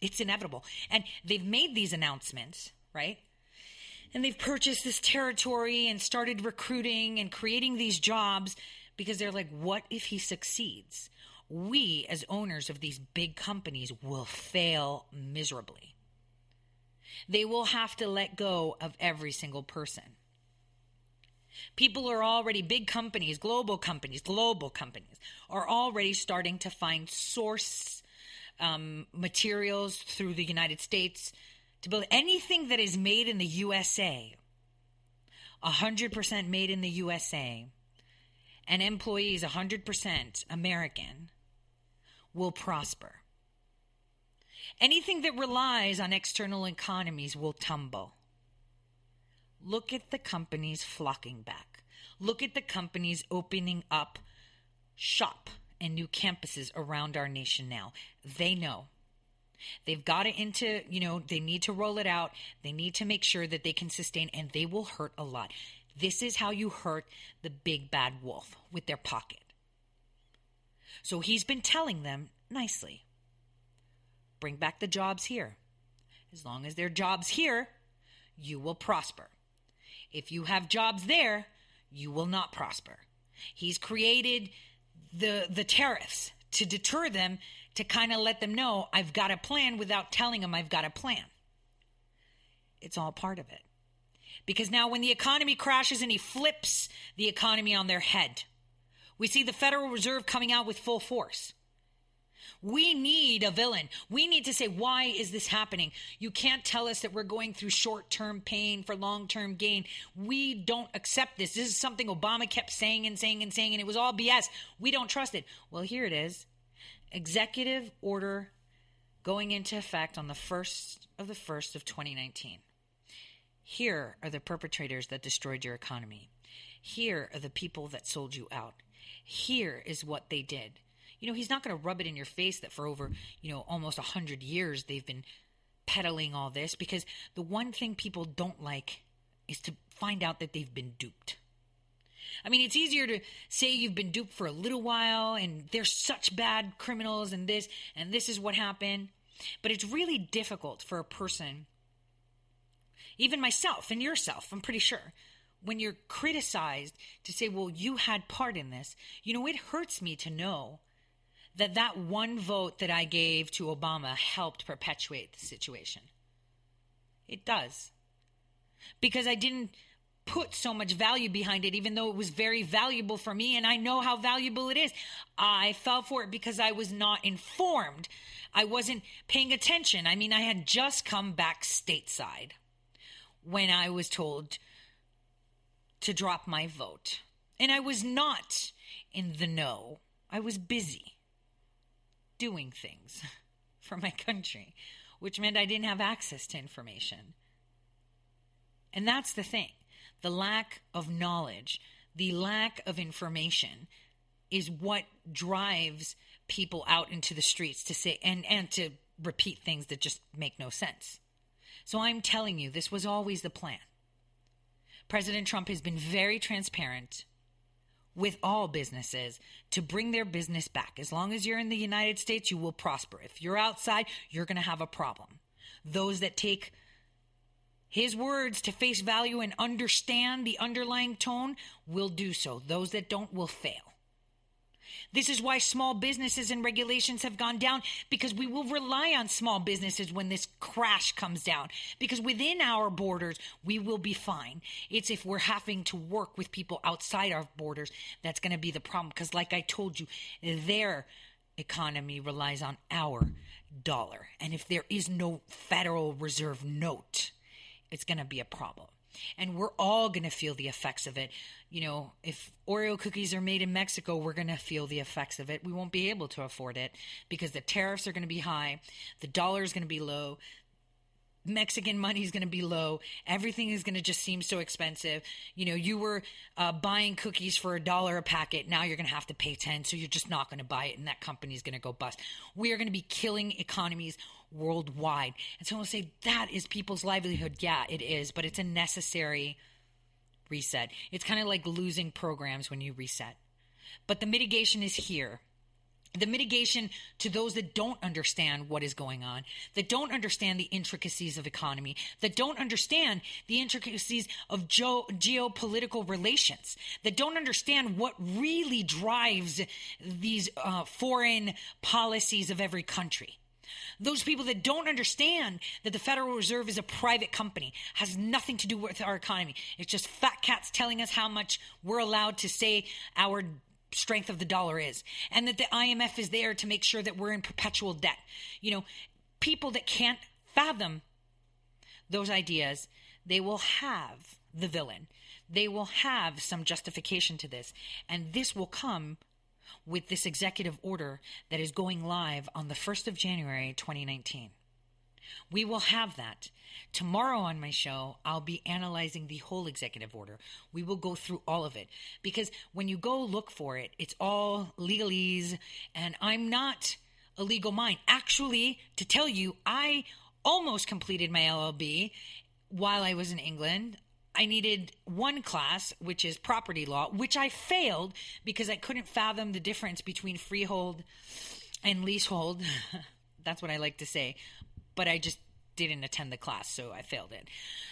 it's inevitable. And they've made these announcements, right? And they've purchased this territory and started recruiting and creating these jobs because they're like, what if he succeeds? We, as owners of these big companies, will fail miserably. They will have to let go of every single person. People are already, big companies, global companies, global companies, are already starting to find source um, materials through the United States to build anything that is made in the USA, 100% made in the USA, and employees 100% American will prosper. Anything that relies on external economies will tumble. Look at the companies flocking back. Look at the companies opening up shop and new campuses around our nation now. They know. They've got it into, you know, they need to roll it out. They need to make sure that they can sustain, and they will hurt a lot. This is how you hurt the big bad wolf with their pocket. So he's been telling them nicely bring back the jobs here. As long as there are jobs here, you will prosper. If you have jobs there, you will not prosper. He's created the the tariffs to deter them to kind of let them know I've got a plan without telling them I've got a plan. It's all part of it. Because now when the economy crashes and he flips the economy on their head, we see the Federal Reserve coming out with full force. We need a villain. We need to say, why is this happening? You can't tell us that we're going through short term pain for long term gain. We don't accept this. This is something Obama kept saying and saying and saying, and it was all BS. We don't trust it. Well, here it is executive order going into effect on the 1st of the 1st of 2019. Here are the perpetrators that destroyed your economy. Here are the people that sold you out. Here is what they did you know, he's not going to rub it in your face that for over, you know, almost a hundred years they've been peddling all this because the one thing people don't like is to find out that they've been duped. I mean, it's easier to say you've been duped for a little while and they're such bad criminals and this and this is what happened. But it's really difficult for a person, even myself and yourself, I'm pretty sure, when you're criticized to say, well, you had part in this. You know, it hurts me to know that that one vote that I gave to Obama helped perpetuate the situation. It does. Because I didn't put so much value behind it, even though it was very valuable for me, and I know how valuable it is. I fell for it because I was not informed. I wasn't paying attention. I mean, I had just come back stateside when I was told to drop my vote. And I was not in the know. I was busy doing things for my country, which meant I didn't have access to information. And that's the thing the lack of knowledge, the lack of information is what drives people out into the streets to say and, and to repeat things that just make no sense. So I'm telling you, this was always the plan. President Trump has been very transparent with all businesses to bring their business back. As long as you're in the United States, you will prosper. If you're outside, you're going to have a problem. Those that take his words to face value and understand the underlying tone will do so. Those that don't will fail. This is why small businesses and regulations have gone down because we will rely on small businesses when this crash comes down. Because within our borders, we will be fine. It's if we're having to work with people outside our borders that's going to be the problem. Because, like I told you, their economy relies on our dollar. And if there is no Federal Reserve note, it's going to be a problem and we're all going to feel the effects of it. You know, if Oreo cookies are made in Mexico, we're going to feel the effects of it. We won't be able to afford it because the tariffs are going to be high, the dollar is going to be low, Mexican money is going to be low. Everything is going to just seem so expensive. You know, you were uh, buying cookies for a dollar a packet. Now you're going to have to pay 10. So you're just not going to buy it. And that company is going to go bust. We are going to be killing economies worldwide. And someone will say, that is people's livelihood. Yeah, it is. But it's a necessary reset. It's kind of like losing programs when you reset. But the mitigation is here the mitigation to those that don't understand what is going on, that don't understand the intricacies of economy, that don't understand the intricacies of geo- geopolitical relations, that don't understand what really drives these uh, foreign policies of every country. Those people that don't understand that the Federal Reserve is a private company, has nothing to do with our economy. It's just fat cats telling us how much we're allowed to say our strength of the dollar is and that the IMF is there to make sure that we're in perpetual debt. You know, people that can't fathom those ideas, they will have the villain. They will have some justification to this. And this will come with this executive order that is going live on the 1st of January 2019. We will have that. Tomorrow on my show, I'll be analyzing the whole executive order. We will go through all of it because when you go look for it, it's all legalese, and I'm not a legal mind. Actually, to tell you, I almost completed my LLB while I was in England. I needed one class, which is property law, which I failed because I couldn't fathom the difference between freehold and leasehold. That's what I like to say but I just didn't attend the class, so I failed it.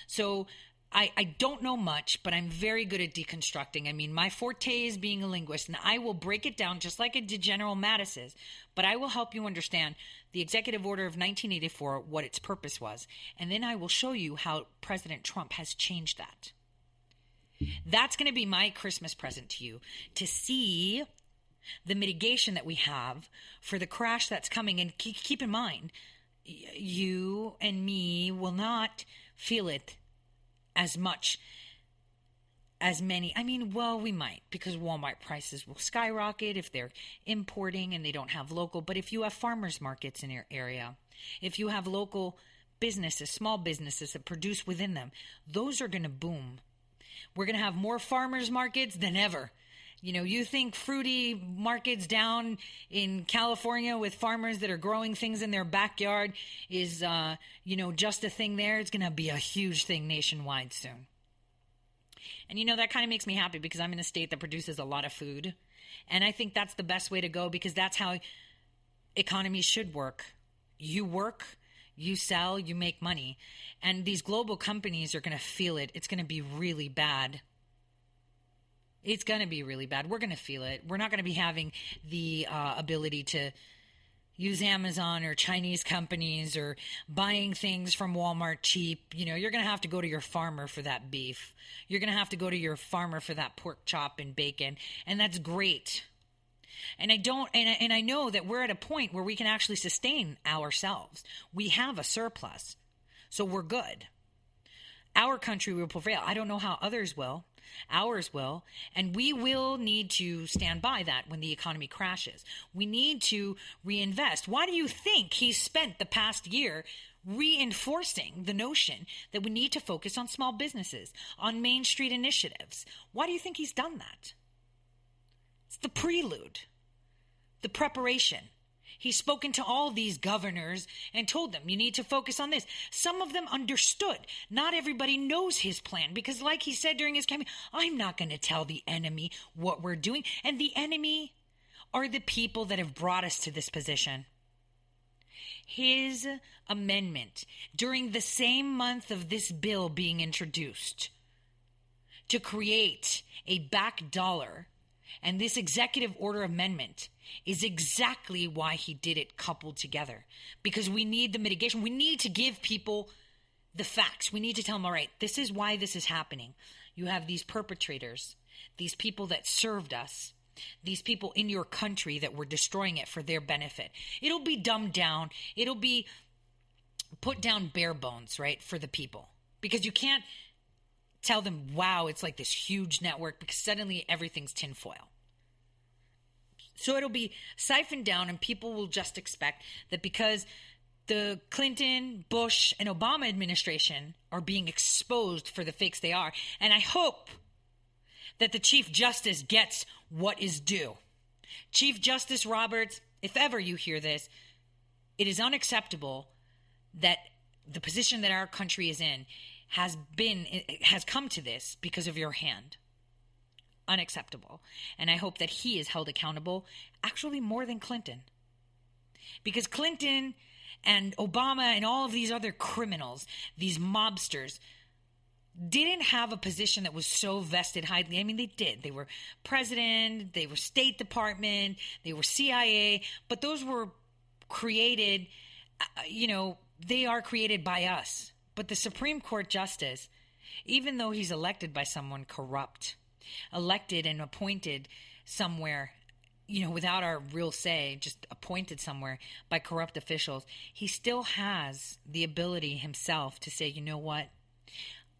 So I, I don't know much, but I'm very good at deconstructing. I mean, my forte is being a linguist, and I will break it down just like I did General Mattis's, but I will help you understand the executive order of 1984, what its purpose was, and then I will show you how President Trump has changed that. That's going to be my Christmas present to you to see the mitigation that we have for the crash that's coming. And keep in mind, you and me will not feel it as much as many. I mean, well, we might because Walmart prices will skyrocket if they're importing and they don't have local. But if you have farmers markets in your area, if you have local businesses, small businesses that produce within them, those are going to boom. We're going to have more farmers markets than ever. You know, you think fruity markets down in California with farmers that are growing things in their backyard is, uh, you know, just a thing there. It's going to be a huge thing nationwide soon. And, you know, that kind of makes me happy because I'm in a state that produces a lot of food. And I think that's the best way to go because that's how economies should work. You work, you sell, you make money. And these global companies are going to feel it. It's going to be really bad it's going to be really bad. We're going to feel it. We're not going to be having the uh, ability to use Amazon or Chinese companies or buying things from Walmart cheap. You know, you're going to have to go to your farmer for that beef. You're going to have to go to your farmer for that pork chop and bacon. And that's great. And I don't, and I, and I know that we're at a point where we can actually sustain ourselves. We have a surplus. So we're good. Our country will prevail. I don't know how others will. Ours will. And we will need to stand by that when the economy crashes. We need to reinvest. Why do you think he's spent the past year reinforcing the notion that we need to focus on small businesses, on Main Street initiatives? Why do you think he's done that? It's the prelude, the preparation. He's spoken to all these governors and told them, you need to focus on this. Some of them understood. Not everybody knows his plan because, like he said during his campaign, I'm not going to tell the enemy what we're doing. And the enemy are the people that have brought us to this position. His amendment during the same month of this bill being introduced to create a back dollar and this executive order amendment is exactly why he did it coupled together. Because we need the mitigation. We need to give people the facts. We need to tell them, all right, this is why this is happening. You have these perpetrators, these people that served us, these people in your country that were destroying it for their benefit. It'll be dumbed down. It'll be put down bare bones, right, for the people. Because you can't tell them, wow, it's like this huge network because suddenly everything's tinfoil. So it'll be siphoned down, and people will just expect that because the Clinton, Bush, and Obama administration are being exposed for the fakes they are. And I hope that the Chief Justice gets what is due. Chief Justice Roberts, if ever you hear this, it is unacceptable that the position that our country is in has been has come to this because of your hand unacceptable and i hope that he is held accountable actually more than clinton because clinton and obama and all of these other criminals these mobsters didn't have a position that was so vested highly. I mean, they did. They were president, they were State Department, they were CIA, but those were created, uh, you know, they are created by us. But the Supreme Court justice, even though he's elected by someone corrupt, elected and appointed somewhere, you know, without our real say, just appointed somewhere by corrupt officials, he still has the ability himself to say, you know what?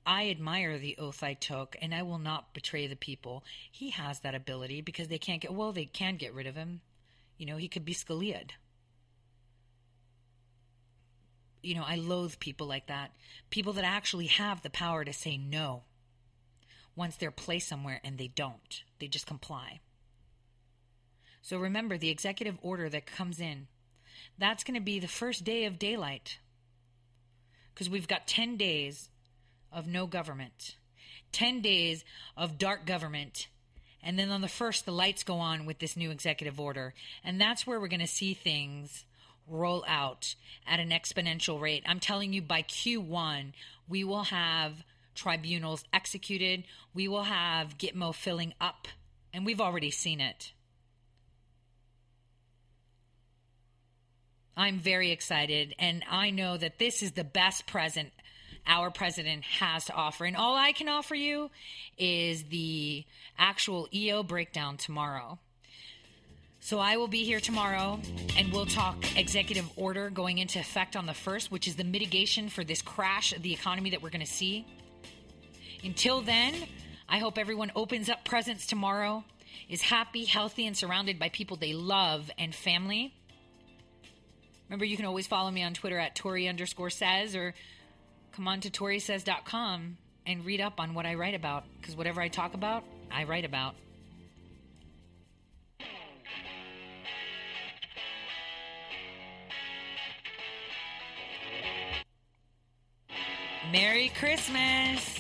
I admire the oath I took and I will not betray the people. He has that ability because they can't get, well, they can get rid of him. You know, he could be Scalia'd you know, I loathe people like that. People that actually have the power to say no once they're placed somewhere and they don't. They just comply. So remember the executive order that comes in. That's going to be the first day of daylight. Because we've got 10 days of no government, 10 days of dark government. And then on the first, the lights go on with this new executive order. And that's where we're going to see things roll out at an exponential rate. I'm telling you, by Q1, we will have tribunals executed. We will have Gitmo filling up, and we've already seen it. I'm very excited, and I know that this is the best present our president has to offer. And all I can offer you is the actual EO breakdown tomorrow. So I will be here tomorrow and we'll talk executive order going into effect on the 1st, which is the mitigation for this crash of the economy that we're going to see. Until then, I hope everyone opens up presents tomorrow, is happy, healthy, and surrounded by people they love and family. Remember, you can always follow me on Twitter at Tori underscore says or come on to ToriSays.com and read up on what I write about because whatever I talk about, I write about. Merry Christmas.